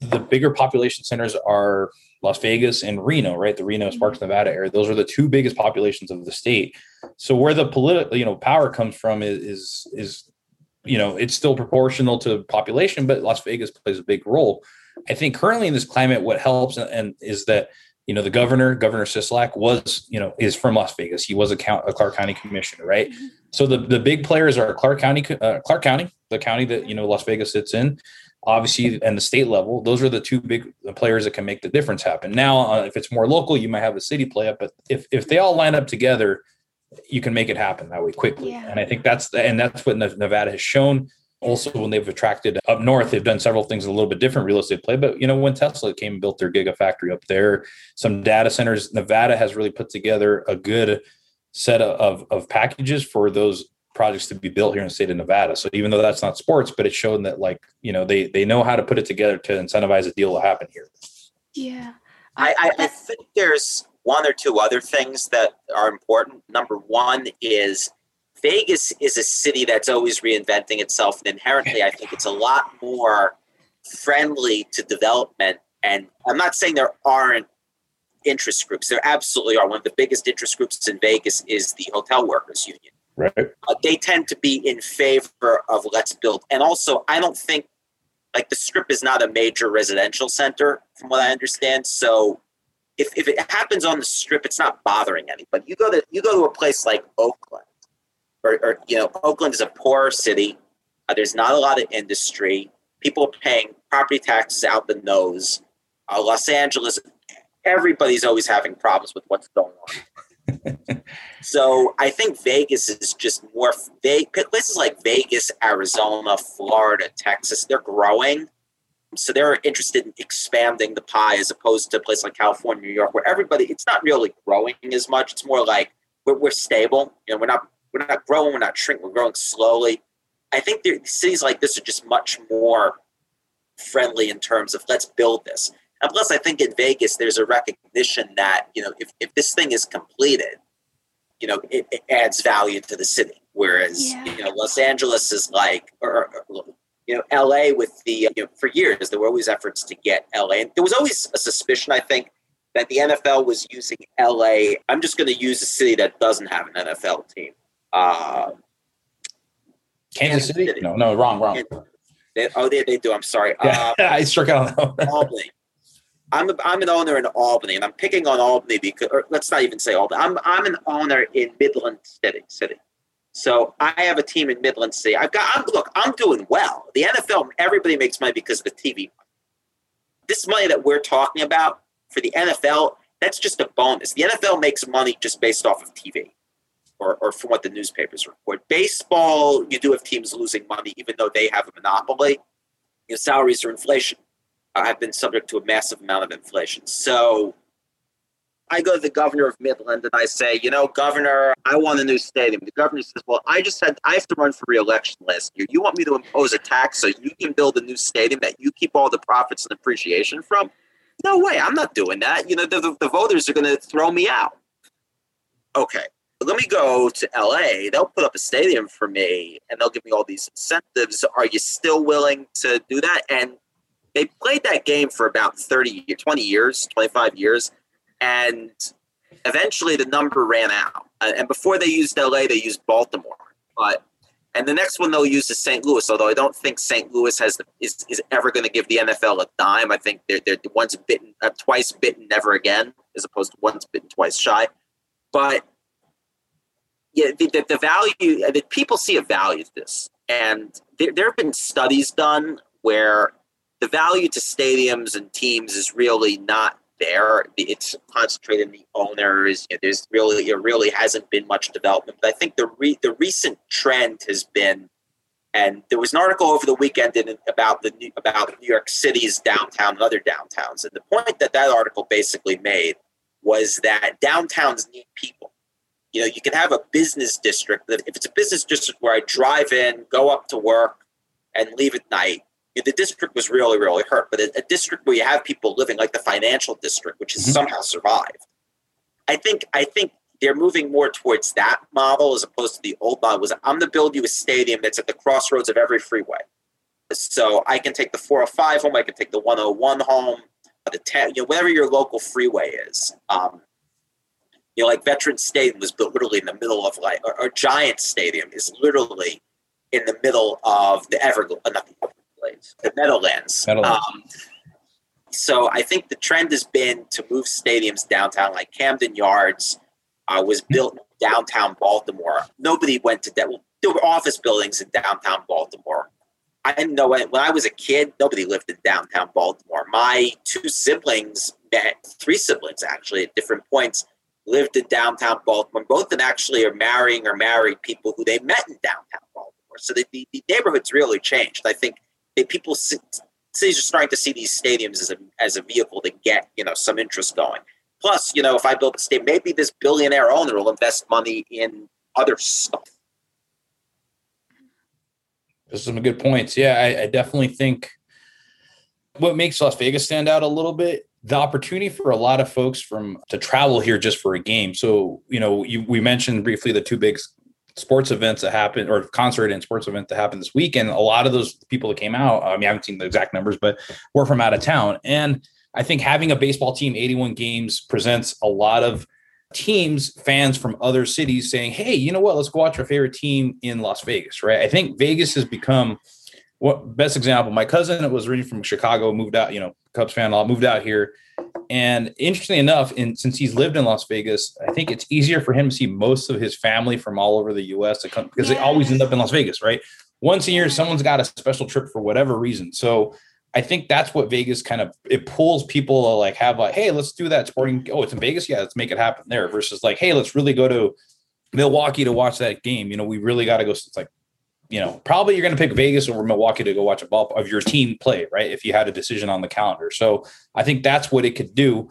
the bigger population centers are Las Vegas and Reno, right? The Reno Sparks, Nevada area. Those are the two biggest populations of the state. So where the political, you know, power comes from is, is, is, you know, it's still proportional to population, but Las Vegas plays a big role. I think currently in this climate, what helps and, and is that you know the governor, Governor Sisolak, was you know is from Las Vegas. He was a, count, a Clark County commissioner, right? Mm-hmm. So the the big players are Clark County, uh, Clark County, the county that you know Las Vegas sits in, obviously and the state level those are the two big players that can make the difference happen now uh, if it's more local you might have the city play up but if, if they all line up together you can make it happen that way quickly yeah. and i think that's the, and that's what nevada has shown also when they've attracted up north they've done several things a little bit different real estate play but you know when tesla came and built their gigafactory up there some data centers nevada has really put together a good set of, of packages for those projects to be built here in the state of Nevada. So even though that's not sports, but it's shown that like, you know, they they know how to put it together to incentivize a deal to happen here. Yeah. I, I, I think there's one or two other things that are important. Number one is Vegas is a city that's always reinventing itself, and inherently, I think it's a lot more friendly to development. And I'm not saying there aren't interest groups; there absolutely are. One of the biggest interest groups in Vegas is the Hotel Workers Union, Right. Uh, they tend to be in favor of let's build. And also, I don't think like the strip is not a major residential center from what I understand. So if, if it happens on the strip, it's not bothering anybody. You go to you go to a place like Oakland, or, or you know, Oakland is a poor city. Uh, there's not a lot of industry. People are paying property taxes out the nose. Uh, Los Angeles, everybody's always having problems with what's going on so I think Vegas is just more places like Vegas, Arizona, Florida, Texas. They're growing, so they're interested in expanding the pie as opposed to a place like California, New York, where everybody it's not really growing as much. It's more like we're, we're stable. You know, we're not we're not growing, we're not shrinking, we're growing slowly. I think cities like this are just much more friendly in terms of let's build this. And plus, I think in Vegas, there's a recognition that, you know, if, if this thing is completed, you know, it, it adds value to the city. Whereas, yeah. you know, Los Angeles is like, or, or, you know, LA with the, uh, you know, for years, there were always efforts to get LA. And there was always a suspicion, I think, that the NFL was using LA. I'm just going to use a city that doesn't have an NFL team. Uh, Kansas, Kansas City? City? No, no, wrong, wrong. They, oh, they, they do. I'm sorry. Yeah, uh, I struck out on. Albany. I'm a, I'm an owner in Albany, and I'm picking on Albany because, or let's not even say Albany. I'm I'm an owner in Midland City. City. So I have a team in Midland City. I've got. I'm, look, I'm doing well. The NFL, everybody makes money because of the TV. This money that we're talking about for the NFL, that's just a bonus. The NFL makes money just based off of TV, or or from what the newspapers report. Baseball, you do have teams losing money, even though they have a monopoly. Your salaries are inflation uh, have been subject to a massive amount of inflation. So I go to the governor of Midland and I say, you know, governor, I want a new stadium. The governor says, well, I just had, I have to run for reelection last year. You want me to impose a tax so you can build a new stadium that you keep all the profits and appreciation from? No way. I'm not doing that. You know, the, the, the voters are going to throw me out. Okay. Let me go to LA. They'll put up a stadium for me and they'll give me all these incentives. Are you still willing to do that? And they played that game for about 30 20 years 25 years and eventually the number ran out uh, and before they used la they used baltimore but and the next one they'll use is st louis although i don't think st louis has the, is, is ever going to give the nfl a dime i think they're, they're once bitten uh, twice bitten never again as opposed to once bitten twice shy but yeah the, the, the value uh, that people see a value to this and there, there have been studies done where the value to stadiums and teams is really not there. It's concentrated in the owners. There's really it really hasn't been much development. But I think the re, the recent trend has been, and there was an article over the weekend in, about the about New York City's downtown and other downtowns. And the point that that article basically made was that downtowns need people. You know, you can have a business district. If it's a business district where I drive in, go up to work, and leave at night, the district was really, really hurt. But a, a, district where you have people living, like the financial district, which has mm-hmm. somehow survived, I think I think they're moving more towards that model as opposed to the old model. Was I'm going to build you a stadium that's at the crossroads of every freeway. So I can take the 405 home, I can take the 101 home, the 10, you know, whatever your local freeway is. Um, you know, like Veterans Stadium was built literally in the middle of like, or, or Giant Stadium is literally in the middle of the Everglades, uh, not the Everglades, the Meadowlands. Meadowlands. Um, so I think the trend has been to move stadiums downtown, like Camden Yards uh, was built downtown Baltimore. Nobody went to that. Well, there were office buildings in downtown Baltimore. I didn't know it. when I was a kid, nobody lived in downtown Baltimore. My two siblings met, three siblings actually, at different points, lived in downtown Baltimore. Both of them actually are marrying or married people who they met in downtown Baltimore. So the, the, the neighborhood's really changed. I think that people cities are starting to see these stadiums as a as a vehicle to get you know some interest going. Plus, you know, if I build a stadium, maybe this billionaire owner will invest money in other stuff. Those are some good points. Yeah, I, I definitely think what makes Las Vegas stand out a little bit the opportunity for a lot of folks from to travel here just for a game. So, you know, you, we mentioned briefly the two big sports events that happened or concert and sports event that happened this weekend. A lot of those people that came out, I mean, I haven't seen the exact numbers, but were from out of town. And I think having a baseball team, 81 games, presents a lot of teams, fans from other cities saying, hey, you know what? Let's go watch our favorite team in Las Vegas, right? I think Vegas has become what best example. My cousin was originally from Chicago, moved out, you know, Cubs fan, moved out here. And interestingly enough, in since he's lived in Las Vegas, I think it's easier for him to see most of his family from all over the US to come because they always end up in Las Vegas, right? Once a year, someone's got a special trip for whatever reason. So I think that's what Vegas kind of it pulls people to like have like, hey, let's do that sporting. Oh, it's in Vegas, yeah, let's make it happen there. Versus like, hey, let's really go to Milwaukee to watch that game. You know, we really got to go. It's like, you know, probably you're going to pick Vegas over Milwaukee to go watch a ball of your team play, right? If you had a decision on the calendar. So I think that's what it could do.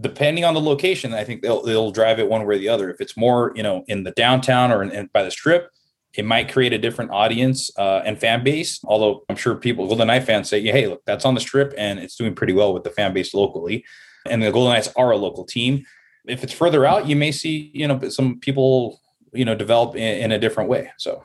Depending on the location, I think they'll they'll drive it one way or the other. If it's more, you know, in the downtown or in, in by the strip, it might create a different audience uh, and fan base. Although I'm sure people, Golden Knight fans say, hey, look, that's on the strip and it's doing pretty well with the fan base locally. And the Golden Knights are a local team. If it's further out, you may see, you know, some people, you know, develop in, in a different way. So.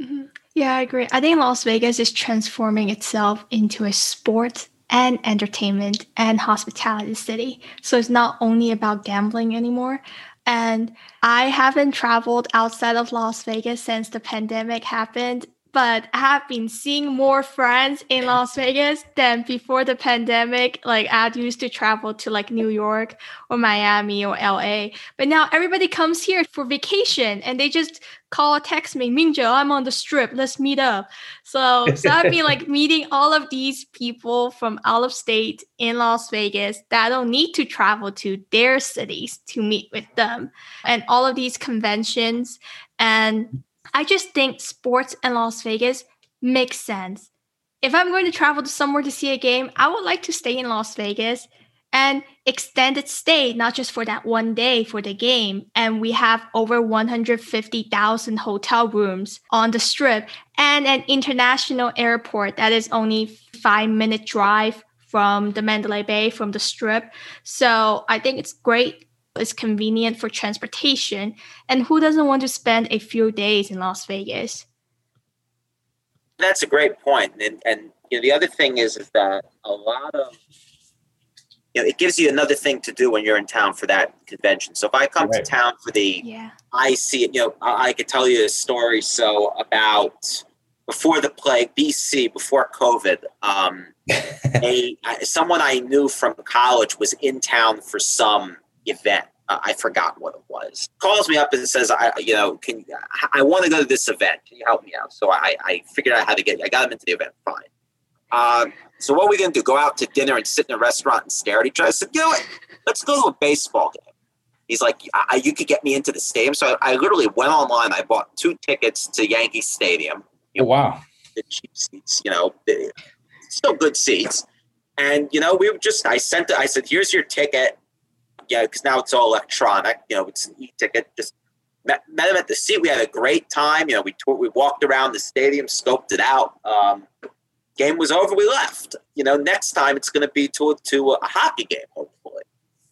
Mm-hmm. Yeah, I agree. I think Las Vegas is transforming itself into a sports and entertainment and hospitality city. So it's not only about gambling anymore. And I haven't traveled outside of Las Vegas since the pandemic happened, but I have been seeing more friends in Las Vegas than before the pandemic. Like I used to travel to like New York or Miami or LA, but now everybody comes here for vacation and they just call or text me, Mingzhe, I'm on the strip. Let's meet up. So, so I've been like meeting all of these people from out of state in Las Vegas that don't need to travel to their cities to meet with them. And all of these conventions. And I just think sports in Las Vegas makes sense. If I'm going to travel to somewhere to see a game, I would like to stay in Las Vegas and extended stay, not just for that one day for the game. And we have over 150,000 hotel rooms on the strip and an international airport that is only five minute drive from the Mandalay Bay from the strip. So I think it's great. It's convenient for transportation. And who doesn't want to spend a few days in Las Vegas? That's a great point. And, and you know, the other thing is, is that a lot of you know, it gives you another thing to do when you're in town for that convention. So if I come right. to town for the, yeah. I see it. You know, I, I could tell you a story. So about before the plague, BC, before COVID, um, a someone I knew from college was in town for some event. Uh, I forgot what it was. Calls me up and says, "I, you know, can I want to go to this event? Can you help me out?" So I, I figured out how to get. I got him into the event. Fine. Um, so what are we going to do? Go out to dinner and sit in a restaurant and stare at each other? I said, you know what? Let's go to a baseball game. He's like, I, you could get me into the stadium. So I, I, literally went online. I bought two tickets to Yankee Stadium. Oh, wow. The cheap seats, you know, still good seats. And, you know, we were just, I sent it, I said, here's your ticket. Yeah, because now it's all electronic. You know, it's an e-ticket. Just met, met him at the seat. We had a great time. You know, we, we walked around the stadium, scoped it out. Um, game was over, we left. You know, next time it's going to be to to a hockey game, hopefully.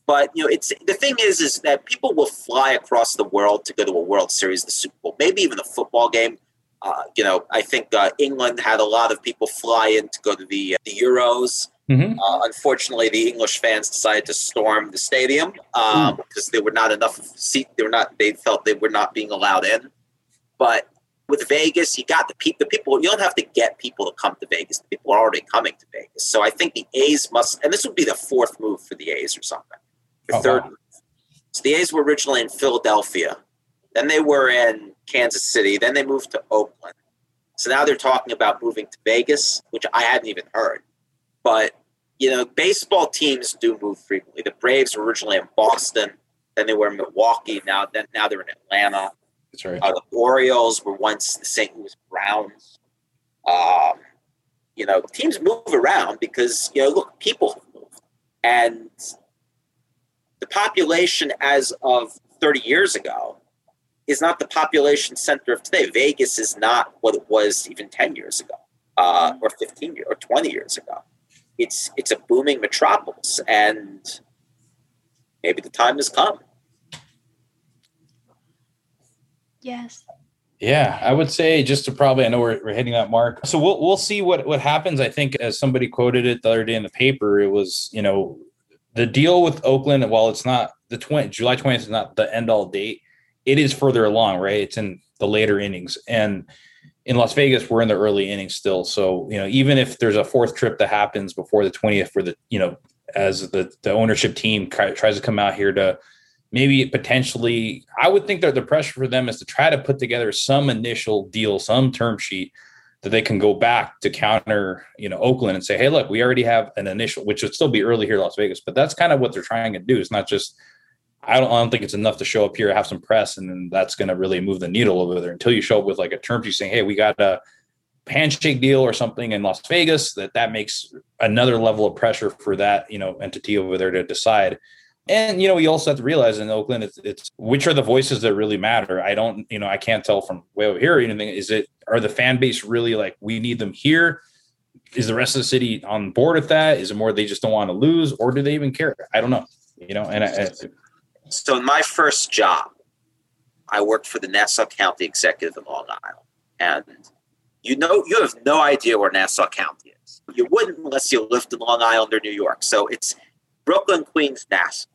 But you know, it's the thing is, is that people will fly across the world to go to a World Series, the Super Bowl, maybe even a football game. Uh, you know, I think uh, England had a lot of people fly in to go to the the Euros. Mm-hmm. Uh, unfortunately, the English fans decided to storm the stadium because um, mm. there were not enough seat. They were not. They felt they were not being allowed in. But with Vegas, you got the people. The people you don't have to get people to come to Vegas. The people are already coming to Vegas. So I think the A's must, and this would be the fourth move for the A's or something. The oh, third. Wow. So the A's were originally in Philadelphia, then they were in Kansas City, then they moved to Oakland. So now they're talking about moving to Vegas, which I hadn't even heard. But you know, baseball teams do move frequently. The Braves were originally in Boston, then they were in Milwaukee. Now, then now they're in Atlanta. That's right. Uh, the Orioles were once the St. Louis Browns. Um, you know, teams move around because you know, look, people move, and the population as of 30 years ago is not the population center of today. Vegas is not what it was even 10 years ago, uh, or 15 years, or 20 years ago it's it's a booming metropolis, and maybe the time has come. Yes. Yeah, I would say just to probably I know we're, we're hitting that mark. So we'll we'll see what what happens. I think as somebody quoted it the other day in the paper, it was, you know, the deal with Oakland, while it's not the 20 July 20th is not the end all date, it is further along, right? It's in the later innings. And in Las Vegas, we're in the early innings still. So, you know, even if there's a fourth trip that happens before the 20th for the, you know, as the, the ownership team tries to come out here to maybe potentially, I would think that the pressure for them is to try to put together some initial deal, some term sheet that they can go back to counter, you know, Oakland and say, hey, look, we already have an initial, which would still be early here in Las Vegas, but that's kind of what they're trying to do. It's not just I don't, I don't think it's enough to show up here, have some press, and then that's going to really move the needle over there until you show up with like a term sheet saying, "Hey, we got a handshake deal or something in Las Vegas." That that makes another level of pressure for that you know entity over there to decide. And you know, we also have to realize in Oakland, it's, it's which are the voices that really matter. I don't, you know, I can't tell from way over here or anything. Is it are the fan base really like we need them here? Is the rest of the city on board with that? Is it more they just don't want to lose, or do they even care? I don't know. You know, and I, I so in my first job, I worked for the Nassau County Executive in Long Island, and you know you have no idea where Nassau County is. You wouldn't unless you lived in Long Island or New York. So it's Brooklyn, Queens, Nassau,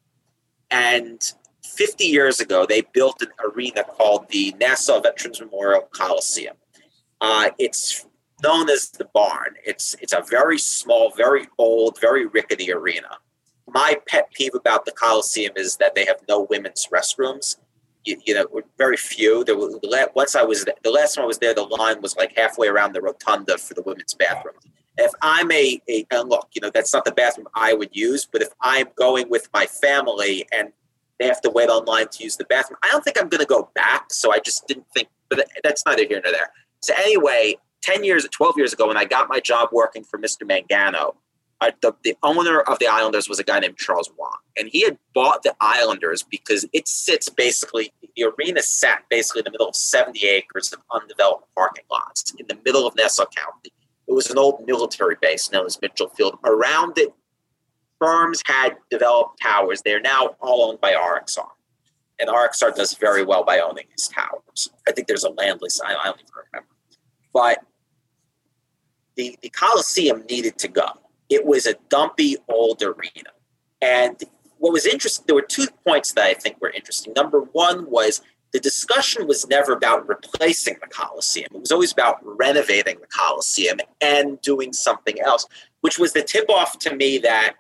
and 50 years ago they built an arena called the Nassau Veterans Memorial Coliseum. Uh, it's known as the barn. It's it's a very small, very old, very rickety arena my pet peeve about the Coliseum is that they have no women's restrooms. You, you know, very few. There were, once I was the last time I was there, the line was like halfway around the rotunda for the women's bathroom. If I'm a, a and look, you know, that's not the bathroom I would use, but if I'm going with my family and they have to wait online to use the bathroom, I don't think I'm going to go back. So I just didn't think, but that's neither here nor there. So anyway, 10 years, 12 years ago, when I got my job working for Mr. Mangano, uh, the, the owner of the Islanders was a guy named Charles Wang, and he had bought the Islanders because it sits basically the arena sat basically in the middle of 70 acres of undeveloped parking lots in the middle of Nassau County. It was an old military base known as Mitchell Field. Around it, firms had developed towers. They are now all owned by RXR. And RXR does very well by owning these towers. I think there's a land lease. I don't even remember. But the, the Coliseum needed to go it was a dumpy old arena. And what was interesting, there were two points that I think were interesting. Number one was the discussion was never about replacing the Coliseum. It was always about renovating the Coliseum and doing something else, which was the tip off to me that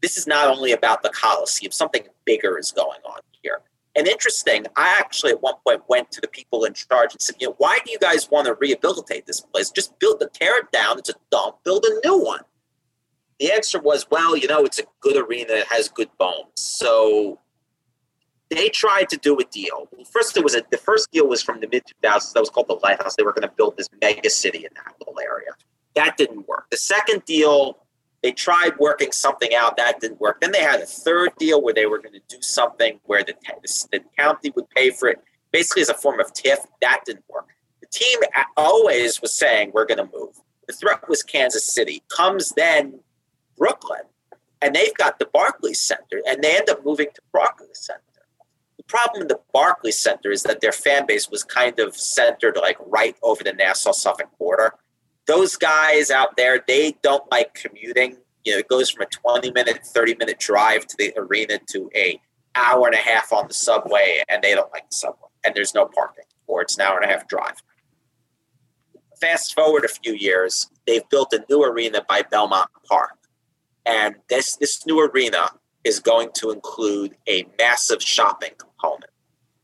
this is not only about the Coliseum, something bigger is going on here. And interesting, I actually at one point went to the people in charge and said, you know, why do you guys want to rehabilitate this place? Just build the tear it down, it's a dump, build a new one the answer was, well, you know, it's a good arena, it has good bones. So they tried to do a deal. First, it was a, the first deal was from the mid 2000s. That was called the Lighthouse. They were going to build this mega city in that little area. That didn't work. The second deal, they tried working something out. That didn't work. Then they had a third deal where they were going to do something where the, the county would pay for it, basically as a form of TIF. That didn't work. The team always was saying, we're going to move. The threat was Kansas City. Comes then Brooklyn, and they've got the Barclays Center, and they end up moving to Barclays Center. The problem in the Barclays Center is that their fan base was kind of centered like right over the Nassau Suffolk border. Those guys out there, they don't like commuting. You know, it goes from a 20 minute, 30 minute drive to the arena to a hour and a half on the subway, and they don't like the subway. And there's no parking, or it's an hour and a half drive. Fast forward a few years, they've built a new arena by Belmont Park. And this this new arena is going to include a massive shopping component.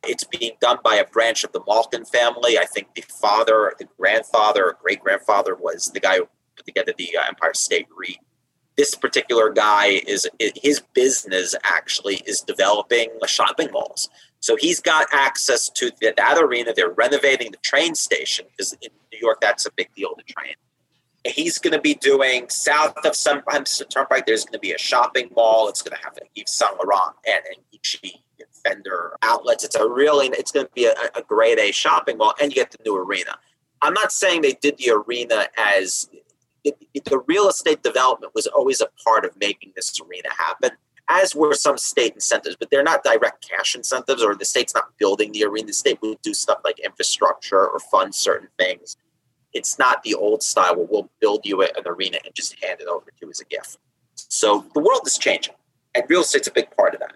It's being done by a branch of the Malkin family. I think the father, the grandfather, or great grandfather was the guy who put together the uh, Empire State REIT. This particular guy is his business actually is developing shopping malls. So he's got access to that arena. They're renovating the train station because in New York that's a big deal. The train he's going to be doing south of some Turnpike. There's going to be a shopping mall. It's going to have Yves Saint Laurent and, and Gucci Fendi outlets. It's a really, it's going to be a, a grade A shopping mall, and you get the new arena. I'm not saying they did the arena as it, it, the real estate development was always a part of making this arena happen. As were some state incentives, but they're not direct cash incentives, or the state's not building the arena. The state would do stuff like infrastructure or fund certain things it's not the old style where we'll build you an arena and just hand it over to you as a gift. So the world is changing, and real estate's a big part of that.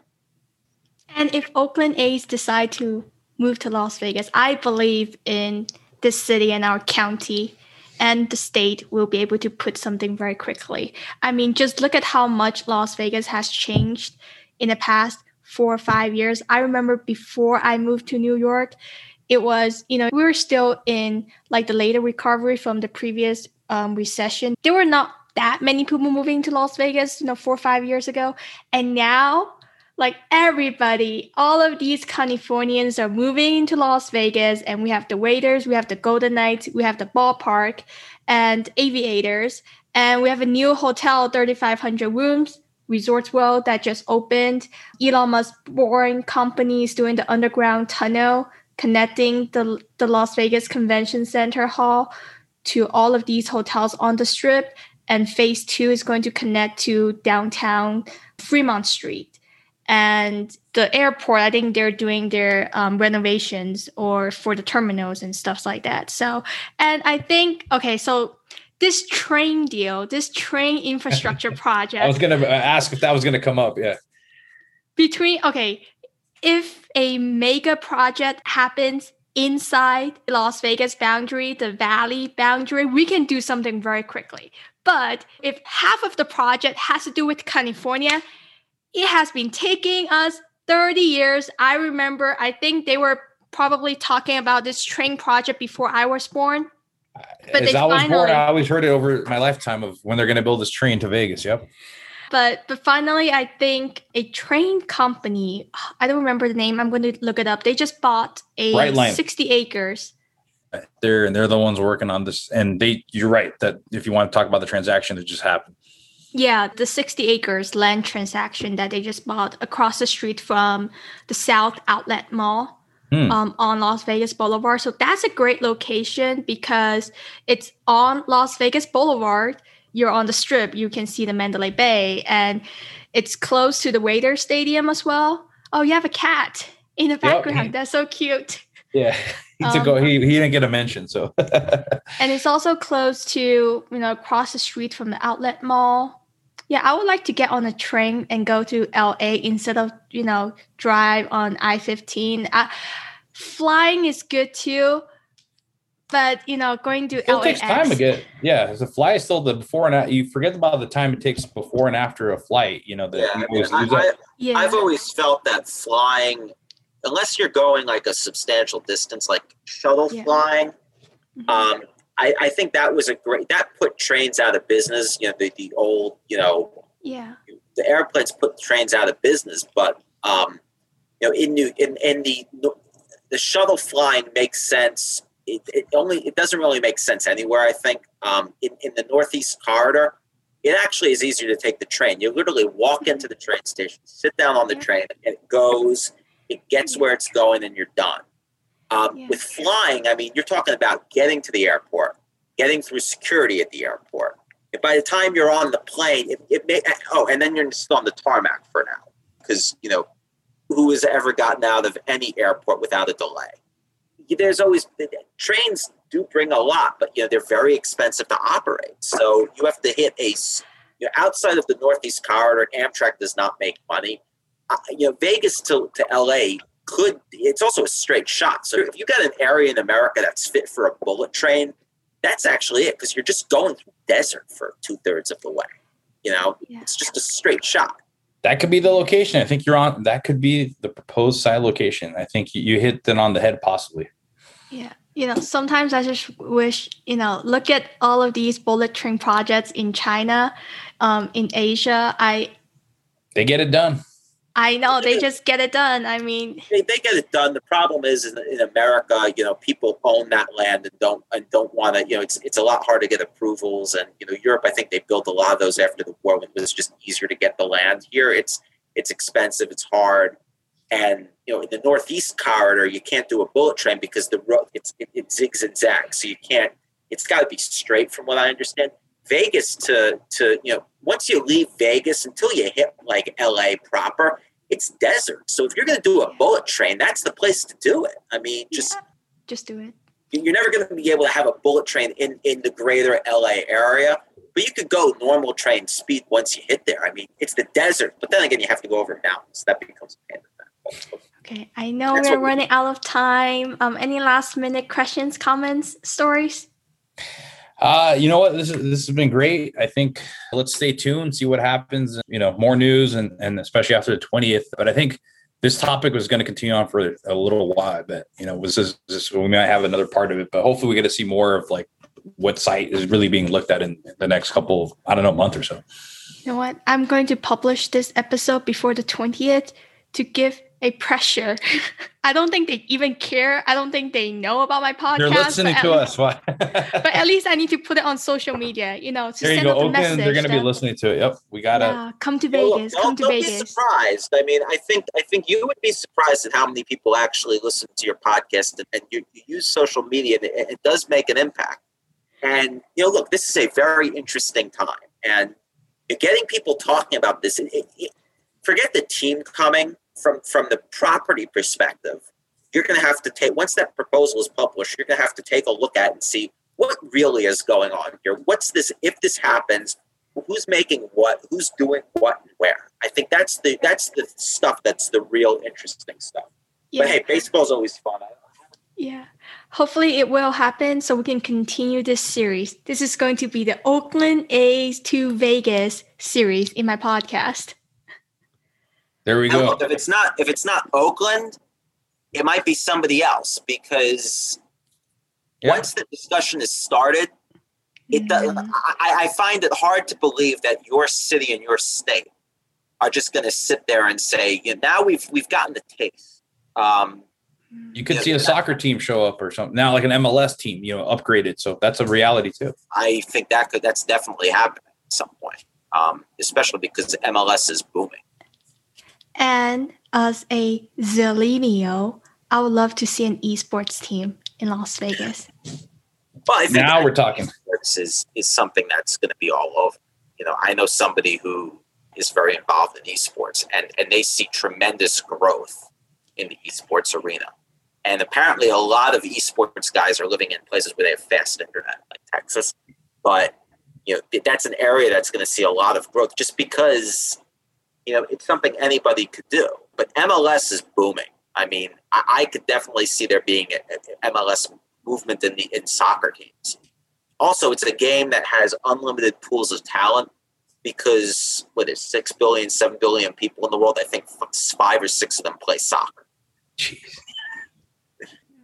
And if Oakland A's decide to move to Las Vegas, I believe in this city and our county and the state will be able to put something very quickly. I mean, just look at how much Las Vegas has changed in the past four or five years. I remember before I moved to New York, it was, you know, we were still in like the later recovery from the previous um, recession. There were not that many people moving to Las Vegas, you know, four or five years ago. And now, like everybody, all of these Californians are moving into Las Vegas, and we have the Raiders, we have the Golden Knights, we have the ballpark, and aviators. And we have a new hotel, 3,500 rooms, Resorts World, that just opened. Elon Musk boring companies doing the underground tunnel connecting the, the Las Vegas Convention Center Hall to all of these hotels on the strip. And phase two is going to connect to downtown Fremont Street. And the airport, I think they're doing their um, renovations or for the terminals and stuff like that. So, and I think, okay, so this train deal, this train infrastructure project. I was going to ask if that was going to come up. Yeah. Between, okay, if a mega project happens inside Las Vegas boundary, the valley boundary, we can do something very quickly. But if half of the project has to do with California, it has been taking us 30 years. I remember, I think they were probably talking about this train project before I was born. But As I was finally, born, I always heard it over my lifetime of when they're going to build this train to Vegas. Yep. But but finally, I think a train company. I don't remember the name. I'm going to look it up. They just bought a 60 acres. They're and they're the ones working on this. And they, you're right that if you want to talk about the transaction that just happened. Yeah, the 60 acres land transaction that they just bought across the street from the South Outlet Mall. Hmm. Um, on Las Vegas Boulevard. So that's a great location because it's on Las Vegas Boulevard you're on the strip, you can see the Mandalay Bay, and it's close to the Raider Stadium as well. Oh, you have a cat in the background. Yep. That's so cute. Yeah, he um, go. He, he didn't get a mention, so. and it's also close to you know across the street from the outlet mall. Yeah, I would like to get on a train and go to LA instead of you know drive on I fifteen. Flying is good too, but you know, going to it takes time to get. Yeah, the flight is still the before and after. You forget about the time it takes before and after a flight. You know, the, yeah, I, I, yeah. I've always felt that flying, unless you're going like a substantial distance, like shuttle yeah. flying. Mm-hmm. Um, I, I think that was a great. That put trains out of business. You know, the the old. You know. Yeah. The airplanes put trains out of business, but um, you know, in New in in the the shuttle flying makes sense it, it, only it doesn't really make sense anywhere. I think um, in, in the Northeast corridor, it actually is easier to take the train. You literally walk into the train station, sit down on the train, and it goes. It gets where it's going, and you're done. Um, yeah. With flying, I mean, you're talking about getting to the airport, getting through security at the airport. And by the time you're on the plane, it, it may oh, and then you're still on the tarmac for now because you know who has ever gotten out of any airport without a delay. There's always trains do bring a lot, but you know they're very expensive to operate. So you have to hit a you know, outside of the Northeast Corridor. Amtrak does not make money. Uh, you know, Vegas to, to LA could. It's also a straight shot. So if you got an area in America that's fit for a bullet train, that's actually it because you're just going through desert for two thirds of the way. You know, yeah. it's just a straight shot. That could be the location. I think you're on. That could be the proposed site location. I think you hit it on the head, possibly. Yeah. You know, sometimes I just wish, you know, look at all of these bullet train projects in China, um, in Asia. I they get it done. I know they just get it done. I mean, they, they get it done. The problem is in, in, America, you know, people own that land and don't and don't want to. You know, it's it's a lot hard to get approvals. And you know, Europe, I think they built a lot of those after the war when it was just easier to get the land. Here, it's it's expensive. It's hard. And you know, in the northeast corridor, you can't do a bullet train because the road it's it, it zigs and zags, so you can't. It's got to be straight, from what I understand. Vegas to to you know, once you leave Vegas until you hit like LA proper, it's desert. So if you're going to do a bullet train, that's the place to do it. I mean, just yeah, just do it. You're never going to be able to have a bullet train in in the greater LA area, but you could go normal train speed once you hit there. I mean, it's the desert, but then again, you have to go over mountains. That becomes a pain. Okay, I know That's we're running out of time. Um, any last minute questions, comments, stories? Uh, you know what? This is this has been great. I think let's stay tuned, see what happens. You know, more news and and especially after the twentieth. But I think this topic was going to continue on for a little while. But you know, was this, this we might have another part of it. But hopefully, we get to see more of like what site is really being looked at in the next couple of I don't know month or so. You know what? I'm going to publish this episode before the twentieth to give a pressure. I don't think they even care. I don't think they know about my podcast. They're listening to us. Why? but at least I need to put it on social media. You know, to there you go. Oakland, they're going to be listening to it. Yep, we gotta yeah, come to Vegas. Well, come to don't Vegas. Be surprised. I mean, I think I think you would be surprised at how many people actually listen to your podcast and, and you, you, use social media. And it, it does make an impact. And you know, look, this is a very interesting time, and you're getting people talking about this. It, it, forget the team coming from from the property perspective, you're going to have to take once that proposal is published, you're going to have to take a look at and see what really is going on here. What's this? If this happens, who's making what? Who's doing what and where? I think that's the that's the stuff that's the real interesting stuff. Yeah. But hey, baseball's always fun. Yeah. Hopefully it will happen so we can continue this series. This is going to be the Oakland A's to Vegas series in my podcast. There we go. Look, if it's not if it's not Oakland, it might be somebody else because yeah. once the discussion is started, it does, mm-hmm. I, I find it hard to believe that your city and your state are just going to sit there and say, you know, now we've we've gotten the taste. Um, you could you see know, a soccer team show up or something now, like an MLS team, you know, upgraded. So that's a reality too. I think that could that's definitely happening at some point, um, especially because MLS is booming. And as a Zillennial, I would love to see an esports team in Las Vegas. Well, I think now we're talking. Esports is is something that's going to be all over. You know, I know somebody who is very involved in esports, and and they see tremendous growth in the esports arena. And apparently, a lot of esports guys are living in places where they have fast internet, like Texas. But you know, that's an area that's going to see a lot of growth, just because you know, it's something anybody could do. But MLS is booming. I mean, I, I could definitely see there being an MLS movement in the in soccer teams. Also, it's a game that has unlimited pools of talent because what is six billion, seven billion people in the world? I think five or six of them play soccer. Jeez.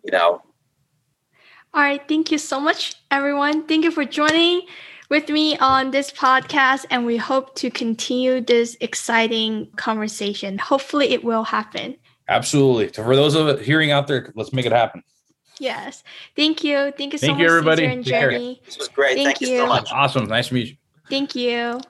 You know. All right. Thank you so much, everyone. Thank you for joining with me on this podcast, and we hope to continue this exciting conversation. Hopefully, it will happen. Absolutely. So, for those of hearing out there, let's make it happen. Yes. Thank you. Thank you so Thank much, you, everybody. Cesar and Jeremy. This was great. Thank, Thank you. you so much. Awesome. Nice to meet you. Thank you. Bye.